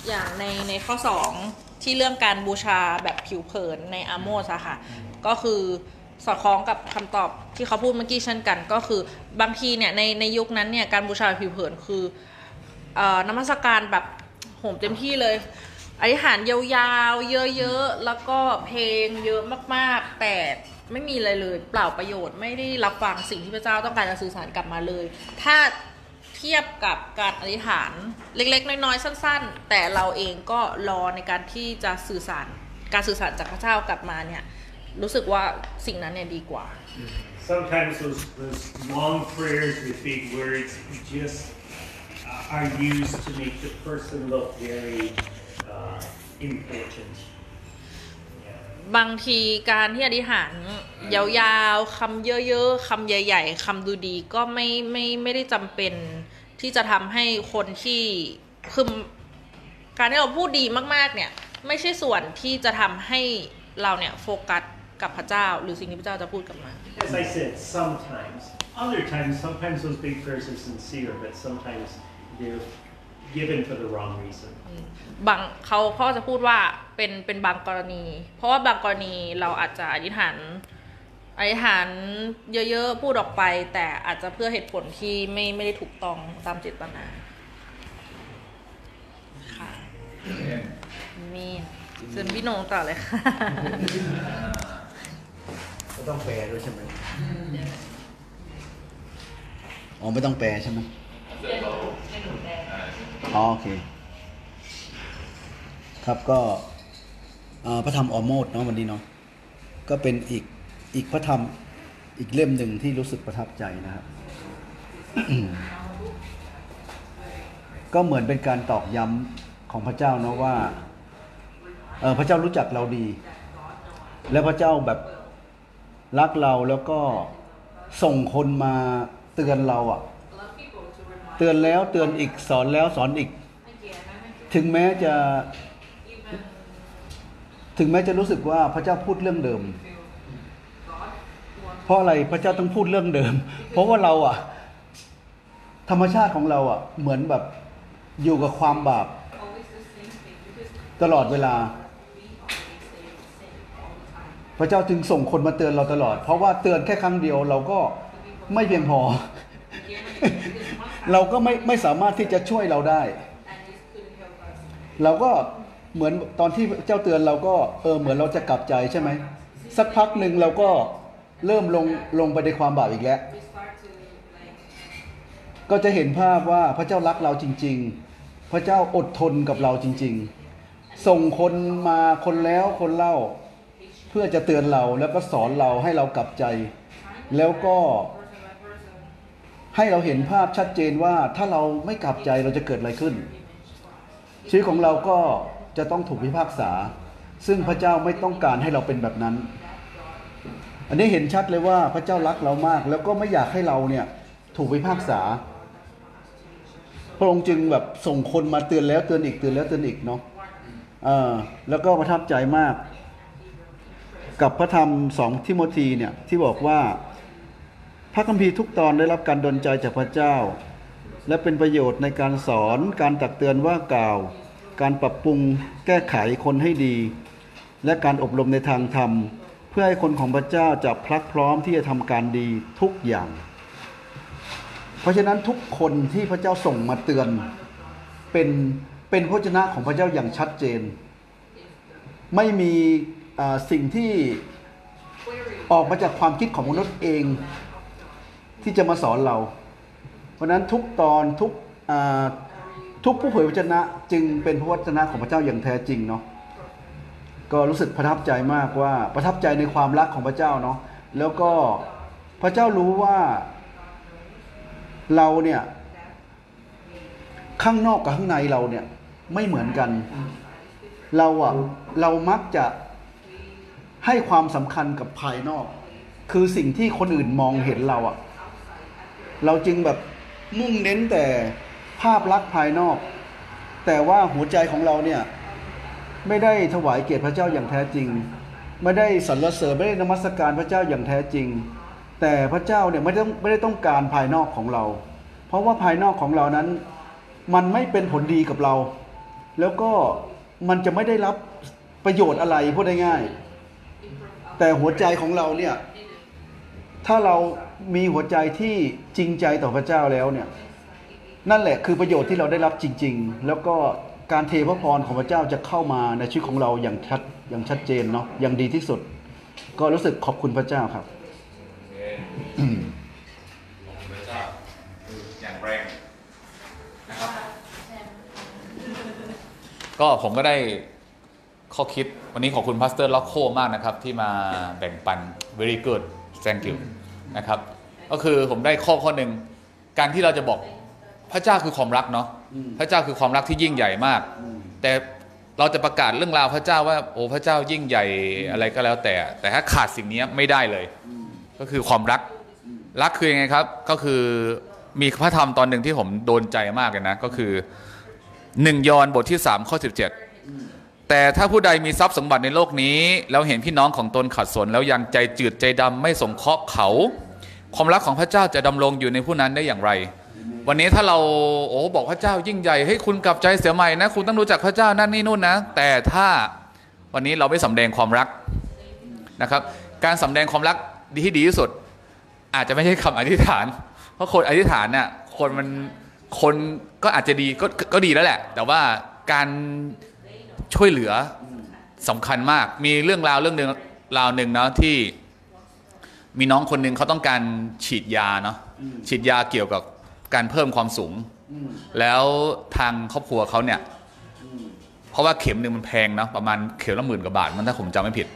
อย่างในในข้อ 2 ที่เรื่องการบูชาแบบผิวเผินในอาโมสอะค่ะ ก็คือ สอดคล้องกับคำตอบที่เขาพูดเมื่อกี้เช่นกัน ก็คือบางทีเนี่ยในในยุคนั้นเนี่ยการบูชาผิวเผินคือเอ่อนมัสการแบบโหมเต็มที่เลยอธิษฐานยาวๆ เยอะๆ แล้วก็เพลงเยอะมากๆ แต่ไม่มีอะไรเลย เปล่าประโยชน์ไม่ได้รับฟังสิ่งที่พระเจ้าต้องการจะสื่อสารกลับมาเลย ถ้าเทียบกับการอธิษฐานเล็กๆ น้อยๆ สั้น ๆ แต่เราเองก็รอในการที่จะสื่อสารการสื่อสารจากพระเจ้ากลับมาเนี่ย รู้สึกว่าสิ่งนั้นเนี่ยดีกว่า Sometimes those, those long prayers with big words just uh, are used to make the person look very uh, important. Yeah. บางทีการที่อธิษฐานยาวๆคำเยอะๆคำใหญ่ ๆคำดูดีก็ไม่ไม่ไม่ได้จำเป็นที่จะทำให้คนที่คือการที่เราพูดดีมากๆเนี่ยไม่ใช่ส่วนที่จะทำให้เราเนี่ยโฟกัส กับพระเจ้า หรือสิ่งที่พระเจ้าจะพูดกลับมา As I said, sometimes. Other times, sometimes those big prayers are sincere, but sometimes they're given for the wrong reason. บางเขาเขาจะพูดว่าเป็นเป็นบางกรณี เพราะว่าบางกรณีเราอาจจะอธิษฐานอธิษฐานเยอะๆพูดออกไป แต่อาจจะเพื่อเหตุผลที่ไม่ไม่ได้ถูกต้องตามเจตนาค่ะมีเชิญพี่โหนงต่อเลยค่ะ ก็ต้องแปลด้วยใช่ไหมอ๋อไม่ต้องแปลใช่ไหมอ๋อโอเค ครับก็พระธรรมออโมดเนาะวันนี้เนาะก็เป็นอีกอีกพระธรรมอีกเล่มหนึ่งที่รู้สึกประทับใจนะครับ ก็เหมือนเป็นการตอกย้ำของพระเจ้าเนาะว่าเออพระเจ้ารู้จักเราดี และพระเจ้าแบบ รักเราแล้วก็ส่งคนมาเตือนเราอะเตือนแล้วเตือนอีกสอนแล้วสอนอีก ถึงแม้จะ ถึงแม้จะรู้สึกว่าพระเจ้าพูดเรื่องเดิม เพราะอะไรพระเจ้าต้องพูดเรื่องเดิม เพราะว่าเราอะธรรมชาติของเราอะเหมือนแบบอยู่กับความบาปตลอดเวลา พระเจ้าจึงส่งคนมาเตือนเราตลอด เพราะว่าเตือนแค่ครั้งเดียวเราก็ไม่เพียงพอ เราก็ไม่ไม่สามารถที่จะช่วยเราได้ เราก็เหมือนตอนที่เจ้าเตือนเราก็เออเหมือนเราจะกลับใจใช่ไหมสักพักหนึ่งเราก็เริ่มลงลงไปในความบาปอีกแล้ว ก็จะเห็นภาพว่าพระเจ้ารักเราจริง ๆ พระเจ้าอดทนกับเราจริง ๆ ส่งคนมาคนแล้วคนเล่า พื่อจะเตือนเราแล้วก็สอนเราให้เรากลับใจ แล้วก็ให้เราเห็นภาพชัดเจนว่าถ้าเราไม่กลับใจเราจะเกิดอะไรขึ้น ชีวิตของเราก็จะต้องถูกพิพากษา ซึ่งพระเจ้าไม่ต้องการให้เราเป็นแบบนั้น อันนี้เห็นชัดเลยว่าพระเจ้ารักเรามาก แล้วก็ไม่อยากให้เราเนี่ยถูกพิพากษา พระองค์จึงแบบส่งคนมาเตือนแล้วเตือนอีกเตือนแล้วเตือนอีกเนาะเออแล้วก็ประทับใจมาก กับพระธรรมสองทิโมธีเนี่ยที่บอกว่าพระคัมภีร์ทุกตอนได้รับการดลใจจากพระเจ้า และเป็นประโยชน์ในการสอนการตักเตือนว่ากล่าว การปรับปรุงแก้ไขคนให้ดี และการอบรมในทางธรรม เพื่อให้คนของพระเจ้าจะพลักพร้อมที่จะทำการดีทุกอย่าง เพราะฉะนั้นทุกคนที่พระเจ้าส่งมาเตือนเป็นเป็นพระวจนะของพระเจ้าอย่างชัดเจน ไม่มี สิ่งที่ออกมาจากความคิดของมนุษย์เองที่จะมาสอนเรา เพราะนั้นทุกตอนทุกทุกผู้เผยพระวจนะจึงเป็นพระวจนะของพระเจ้าอย่างแท้จริงเนาะก็รู้สึกประทับใจมากว่าประทับใจในความรักของพระเจ้าเนาะแล้วก็พระเจ้ารู้ว่าเราเนี่ยข้างนอกกับข้างในเราเนี่ยไม่เหมือนกัน เราอะเรามักจะ ให้ความสำคัญกับภายนอก คือสิ่งที่คนอื่นมองเห็นเราอะเราจึงแบบมุ่งเน้นแต่ภาพลักษณ์ภายนอก แต่ว่าหัวใจของเราเนี่ย ไม่ได้ถวายเกียรติพระเจ้าอย่างแท้จริง ไม่ได้สรรเสริญไม่ได้นมัสการพระเจ้าอย่างแท้จริง แต่พระเจ้าเนี่ยไม่ต้องไม่ได้ต้องการภายนอกของเรา เพราะว่าภายนอกของเรานั้น มันไม่เป็นผลดีกับเรา แล้วก็มันจะไม่ได้รับประโยชน์อะไรพูดได้ง่าย แต่หัวใจของเราเนี่ย ถ้าเรามีหัวใจที่จริงใจต่อพระเจ้าแล้วเนี่ย นั่นแหละคือประโยชน์ที่เราได้รับจริง ๆ แล้วก็การเทพระพรของพระเจ้าจะเข้ามาในชีวิตของเราอย่างชัดอย่างชัดเจนเนาะอย่างดีที่สุด ก็รู้สึกขอบคุณพระเจ้าครับพระเจ้าคืออย่างแรงนะครับก็ผมก็ได้ ข้อคิด วันนี้ขอบคุณ Pastor Roscoe มากนะครับ ที่มาแบ่งปัน very good thank you นะครับ ก็คือผมได้ข้อข้อหนึ่งการที่เราจะบอกพระเจ้าคือความรักเนาะอืมพระเจ้าคือความรักที่ยิ่งใหญ่มาก แต่เราจะประกาศเรื่องราวพระเจ้าว่าโอ้พระเจ้ายิ่งใหญ่อะไรก็แล้วแต่ แต่ถ้าขาดสิ่งนี้ไม่ได้เลย ก็คือความรักรักคือยังไงครับ ก็คือมีพระธรรมตอนหนึ่งที่ผมโดนใจมากเลยนะ ก็คือหนึ่งยอห์นบทที่3ข้อ17 แต่ถ้าผู้ใดมีทรัพย์สมบัติในโลกนี้ แล้วเห็นพี่น้องของตนขัดสนแล้วยังใจจืดใจดำไม่สงเคราะห์เขา ความรักของพระเจ้าจะดำรงอยู่ในผู้นั้นได้อย่างไร วันนี้ถ้าเราโอ้บอกพระเจ้ายิ่งใหญ่ให้คุณกลับใจเสียใหม่นะคุณต้องรู้จักพระเจ้านั่นนี่นู่นนะ แต่ถ้าวันนี้เราไม่สำแดงความรักนะครับ การสำแดงความรักดีที่ดีที่สุด อาจจะไม่ใช่คำอธิษฐาน เพราะคนอธิษฐานเนี่ยคนมันคนก็อาจจะดีก็ก็ดีแล้วแหละ แต่ว่าการ ช่วยเหลือสำคัญมาก มีเรื่องราวเรื่องหนึ่งราวหนึ่งเนาะที่มีน้องคนหนึ่งเขาต้องการฉีดยาเนาะฉีดยาเกี่ยวกับการเพิ่มความสูง แล้วทางครอบครัวเขาเนี่ยเพราะว่าเข็มหนึ่งมันแพงเนาะประมาณเข็มละหมื่นกว่าบาท มันถ้าผมจำไม่ผิด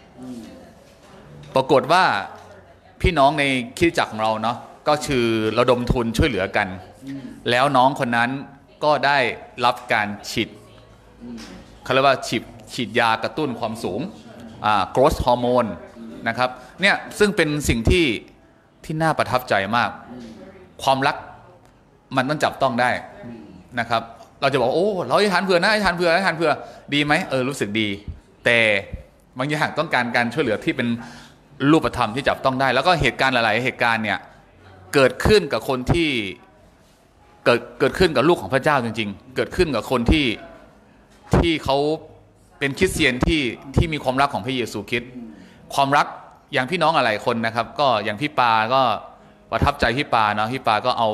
ปรากฏว่าพี่น้องในคริดจักรของเราเนาะก็คือระดมทุนช่วยเหลือกัน แล้วน้องคนนั้นก็ได้รับการฉีด เขาเรียกว่าฉีดฉีดยากระตุ้นความสูงอ่า growth hormone นะครับเนี่ยซึ่งเป็นสิ่งที่ที่น่าประทับใจมาก ความรักมันต้องจับต้องได้นะครับ เราจะบอกโอ้เราให้ทานเผื่อนะให้ทานเผื่อให้ทานเผื่อดีไหมเออรู้สึกดี แต่บางอย่างต้องการการช่วยเหลือที่เป็นรูปธรรมที่จับต้องได้ แล้วก็เหตุการณ์หลาย ๆ เหตุการณ์เนี่ยเกิดขึ้นกับคนที่เกิดเกิดขึ้นกับลูกของพระเจ้าจริง ๆ เกิดขึ้นกับคนที่ ที่เขาเป็นคริสเตียนที่ที่มีความรักของพระเยซูคริสต์ความรักอย่างพี่น้องหลายคนนะครับ ก็อย่างพี่ปาก็ประทับใจพี่ปาเนาะพี่ปาก็เอา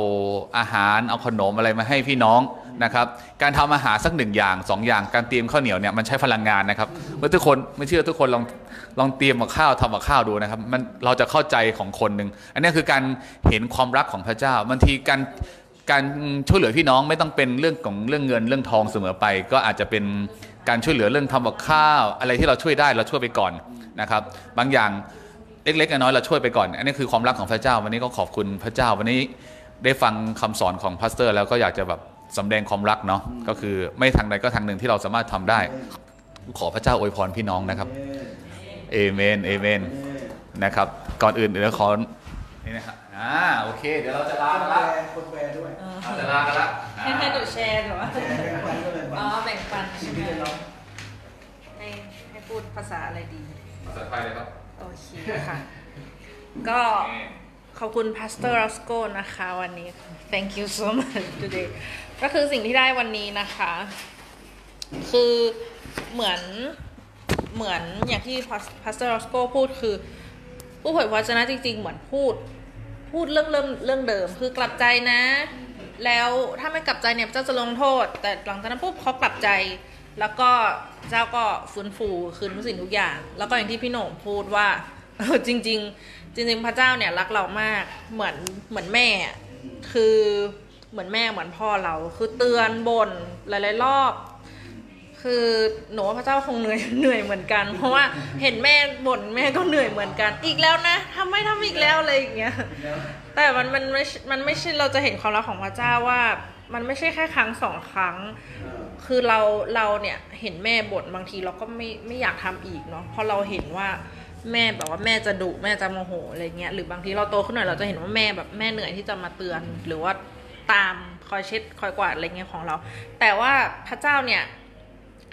อาหารเอาขนมอะไรมาให้พี่น้องนะครับ การทำอาหารสักหนึ่งอย่างสองอย่างการเตรียมข้าวเหนียวเนี่ยมันใช้พลังงานนะครับเมื่อทุกคนไม่เชื่อทุกคนลองลองเตรียมกับข้าวทำกับข้าวดูนะครับ มันเราจะเข้าใจของคนหนึ่งอันนี้คือการเห็นความรักของพระเจ้าบางทีการ การช่วยเหลือพี่น้องไม่ต้องเป็นเรื่องของเรื่องเงินเรื่องทองเสมอไป ก็อาจจะเป็นการช่วยเหลือเรื่องทำกับข้าว อะไรที่เราช่วยได้เราช่วยไปก่อนนะครับ บางอย่างเล็กๆน้อยๆเราช่วยไปก่อน อันนี้คือความรักของพระเจ้า วันนี้ก็ขอบคุณพระเจ้า วันนี้ได้ฟังคำสอนของพาสเตอร์ แล้วก็อยากจะแบบสำแดงความรักเนาะก็คือไม่ทางใดก็ทางหนึ่งที่เราสามารถทำได้ ขอพระเจ้าอวยพรพี่น้องนะครับเอเมนเอเมนนะครับ ก่อนอื่นเดี๋ยวขอนี่นะครับ อ่าโอเค เดี๋ยวเราจะลากันละคนแปลด้วยเราจะลากันละให้ให้หนูแชร์หรือว่าแปลก็เลยอ๋อแบ่งปันสิ่ใช่งไหมที่ได้รับให้ให้พูดภาษาอะไรดี ภาษาไทยเลยครับ โอเคค่ะ ก็ขอบคุณ Pastor Roscoe นะคะ วันนี้ thank you so much today ก็คือสิ่งที่ได้วันนี้นะคะ คือเหมือนเหมือนอย่างที่ Pastor Roscoe พูดคือ ผู้เผยพระวจนะจริง ๆ เหมือนพูด พูดเรื่องเริ่มเรื่องเดิมคือกลับใจนะ แล้วถ้าไม่กลับใจเนี่ยพระเจ้าจะลงโทษ แต่หลังจากนั้นปุ๊บเขากลับใจ แล้วก็เจ้าก็ฟื้นฟูคืนทุกสิ่งทุกอย่าง แล้วก็อย่างที่พี่โหน่งพูดว่าเออจริง ๆ จริง ๆ พระเจ้าเนี่ยรักเรามากเหมือนเหมือนแม่ คือเหมือนแม่เหมือนพ่อเรา คือเตือนบ่นหลายๆรอบ คือหนูว่าพระเจ้าคงเหนื่อยเหนื่อยเหมือนกัน เพราะว่าเห็นแม่บ่นแม่ก็เหนื่อยเหมือนกัน อีกแล้วนะทำไม่ทำอีกแล้วอะไรอย่างเงี้ยแต่มันมันไม่มันไม่ใช่เราจะเห็นความรักของพระเจ้าว่า มันไม่ใช่แค่ครั้งสองครั้ง คือเราเราเนี่ยเห็นแม่บ่นบางทีเราก็ไม่ไม่อยากทำอีกเนาะเพราะเราเห็นว่าแม่แบบว่าแม่จะดุแม่จะโมโหอะไรเงี้ยหรือบางทีเราโตขึ้นหน่อยเราจะเห็นว่าแม่แบบแม่เหนื่อยที่จะมาเตือนหรือว่าตามคอยเช็ดคอยกวาดอะไรเงี้ยของเรา แต่ว่าพระเจ้าเนี่ย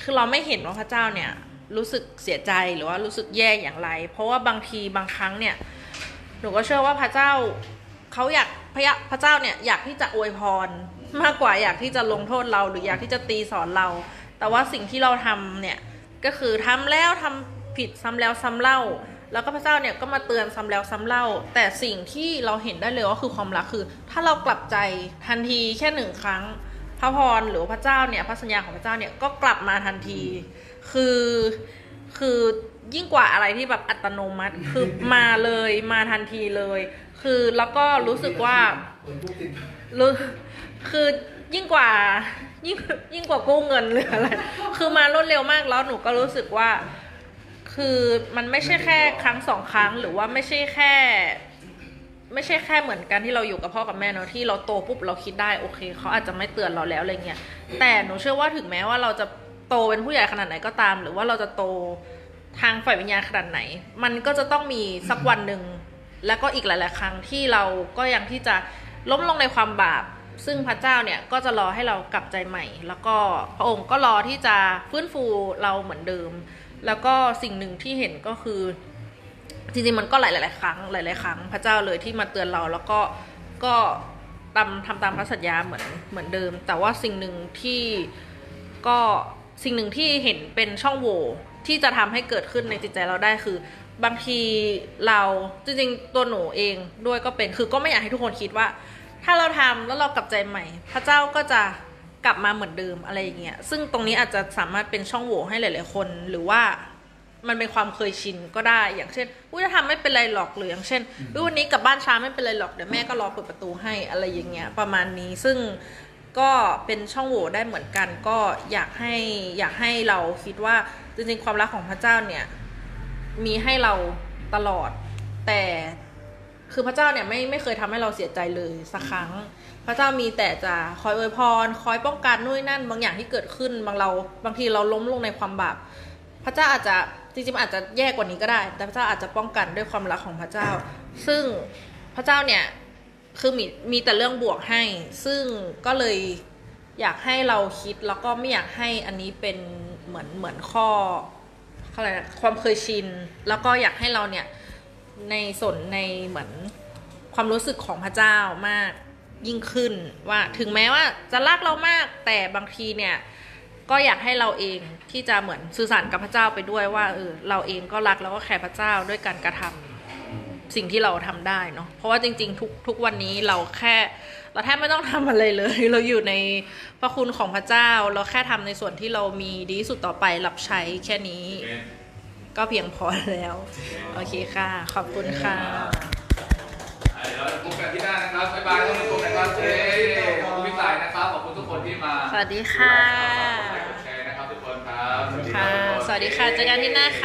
คือเราไม่เห็นว่าพระเจ้าเนี่ย รู้สึกเสียใจหรือว่ารู้สึกแย่อย่างไร เพราะว่าบางทีบางครั้งเนี่ย หนูก็เชื่อว่าพระเจ้าเขาอยากพระพระเจ้าเนี่ยอยากที่จะอวยพรมากกว่าอยากที่จะลงโทษเราหรืออยากที่จะตีสอนเรา แต่ว่าสิ่งที่เราทำเนี่ยก็คือทำแล้วทำผิดซ้ำแล้วซ้ำเล่า แล้วก็พระเจ้าเนี่ยก็มาเตือนซ้ำแล้วซ้ำเล่า แต่สิ่งที่เราเห็นได้เลยก็คือความรักคือ ถ้าเรากลับใจทันทีแค่หนึ่งครั้ง ระพรหรือพระเจ้าเนี่ยพระสัญญาของพระเจ้าเนี่ยก็กลับมาทันที คือคือยิ่งกว่าอะไรที่แบบอัตโนมัติคือมาเลยมาทันทีเลย คือแล้วก็รู้สึกว่ารู้คือยิ่งกว่ายิ่งยิ่งกว่ากู้เงินหรืออะไรคือมารวดเร็วมากแล้วหนูก็รู้สึกว่า คือมันไม่ใช่แค่ครั้งสองครั้งหรือว่าไม่ใช่แค่ ไม่ใช่แค่เหมือนกันที่เราอยู่กับพ่อกับแม่เนอะที่เราโตปุ๊บเราคิดได้โอเคเขาอาจจะไม่เตือนเราแล้วอะไรเงี้ยแต่หนูเชื่อว่าถึงแม้ว่าเราจะโตเป็นผู้ใหญ่ขนาดไหนก็ตาม หรือว่าเราจะโตทางฝ่ายวิญญาณขนาดไหน มันก็จะต้องมีสักวันหนึ่งแล้วก็อีกหลาย ๆ ครั้งที่เราก็ยังที่จะล้มลงในความบาป ซึ่งพระเจ้าเนี่ยก็จะรอให้เรากลับใจใหม่ แล้วก็พระองค์ก็รอที่จะฟื้นฟูเราเหมือนเดิม แล้วก็สิ่งหนึ่งที่เห็นก็คือ จริงๆมันก็หลายๆครั้งหลายๆครั้งพระเจ้าเลยที่มาเตือนเราแล้วก็ก็ตามทำตามพระสัญญาเหมือนเหมือนเดิม แต่ว่าสิ่งหนึ่งที่ก็สิ่งหนึ่งที่เห็นเป็นช่องโหว่ที่จะทำให้เกิดขึ้นในจิตใจเราได้คือบางทีเราจริงๆตัวหนูเองด้วยก็เป็นคือก็ไม่อยากให้ทุกคนคิดว่า ถ้าเราทำแล้วเรากลับใจใหม่ พระเจ้าก็จะกลับมาเหมือนเดิมอะไรอย่างเงี้ยซึ่งตรงนี้อาจจะสามารถเป็นช่องโหว่ให้หลาย ๆ คน หรือว่า มันเป็นความเคยชินก็ได้ อย่างเช่นอุ้ยถ้าทำไม่เป็นไรหรอกหรืออย่างเช่นอุ้ยวันนี้กลับบ้านช้าไม่เป็นไรหรอกเดี๋ยวแม่ก็รอเปิดประตูให้อะไรอย่างเงี้ยประมาณนี้ซึ่งก็เป็นช่องโหว่ได้เหมือนกัน ก็อยากให้อยากให้เราคิดว่าจริงๆความรักของพระเจ้าเนี่ยมีให้เราตลอด แต่คือพระเจ้าเนี่ยไม่ไม่เคยทำให้เราเสียใจเลยสักครั้ง พระเจ้ามีแต่จะคอยอวยพร คอยป้องกันนู่นนนั่น บางอย่างที่เกิดขึ้นบางเราบางทีเราล้มลงในความบาปพระเจ้าอาจจะ จริงๆอาจจะแย่กว่านี้ก็ได้ แต่พระเจ้าอาจจะป้องกันด้วยความรักของพระเจ้า ซึ่งพระเจ้าเนี่ยคือมีมีแต่เรื่องบวกให้ ซึ่งก็เลยอยากให้เราคิดแล้วก็ไม่อยากให้อันนี้เป็นเหมือนเหมือนข้ออะไรนะความเคยชิน แล้วก็อยากให้เราเนี่ยในสนในเหมือนความรู้สึกของพระเจ้ามากยิ่งขึ้นว่าถึงแม้ว่าจะรักเรามากแต่บางทีเนี่ย ก็อยากให้เราเองที่จะเหมือนสื่อสารกับพระเจ้าไปด้วยว่าเออเราเองก็รักแล้วก็แคร์พระเจ้าด้วยการกระทำสิ่งที่เราทำได้เนาะเพราะว่าจริงๆ ทุกทุกวันนี้เราแค่ เราแทบไม่ต้องทำอะไรเลย เราอยู่ในพระคุณของพระเจ้า เราแค่ทำในส่วนที่เรามีดีที่สุดต่อไปรับใช้แค่นี้ ก็เพียงพอแล้ว โอเคค่ะ ขอบคุณค่ะ เดี๋ยวเราพบกันที่หน้านะครับ บ๊ายบายท่านผู้ชมนะครับเย้ขอบคุณพี่ต่ายนะครับ ขอบคุณทุกคนที่มาสวัสดีค่ะ กดไลค์กดแชร์นะครับทุกคนครับค่ะ สวัสดีค่ะ เจอกันที่หน้าค่ะ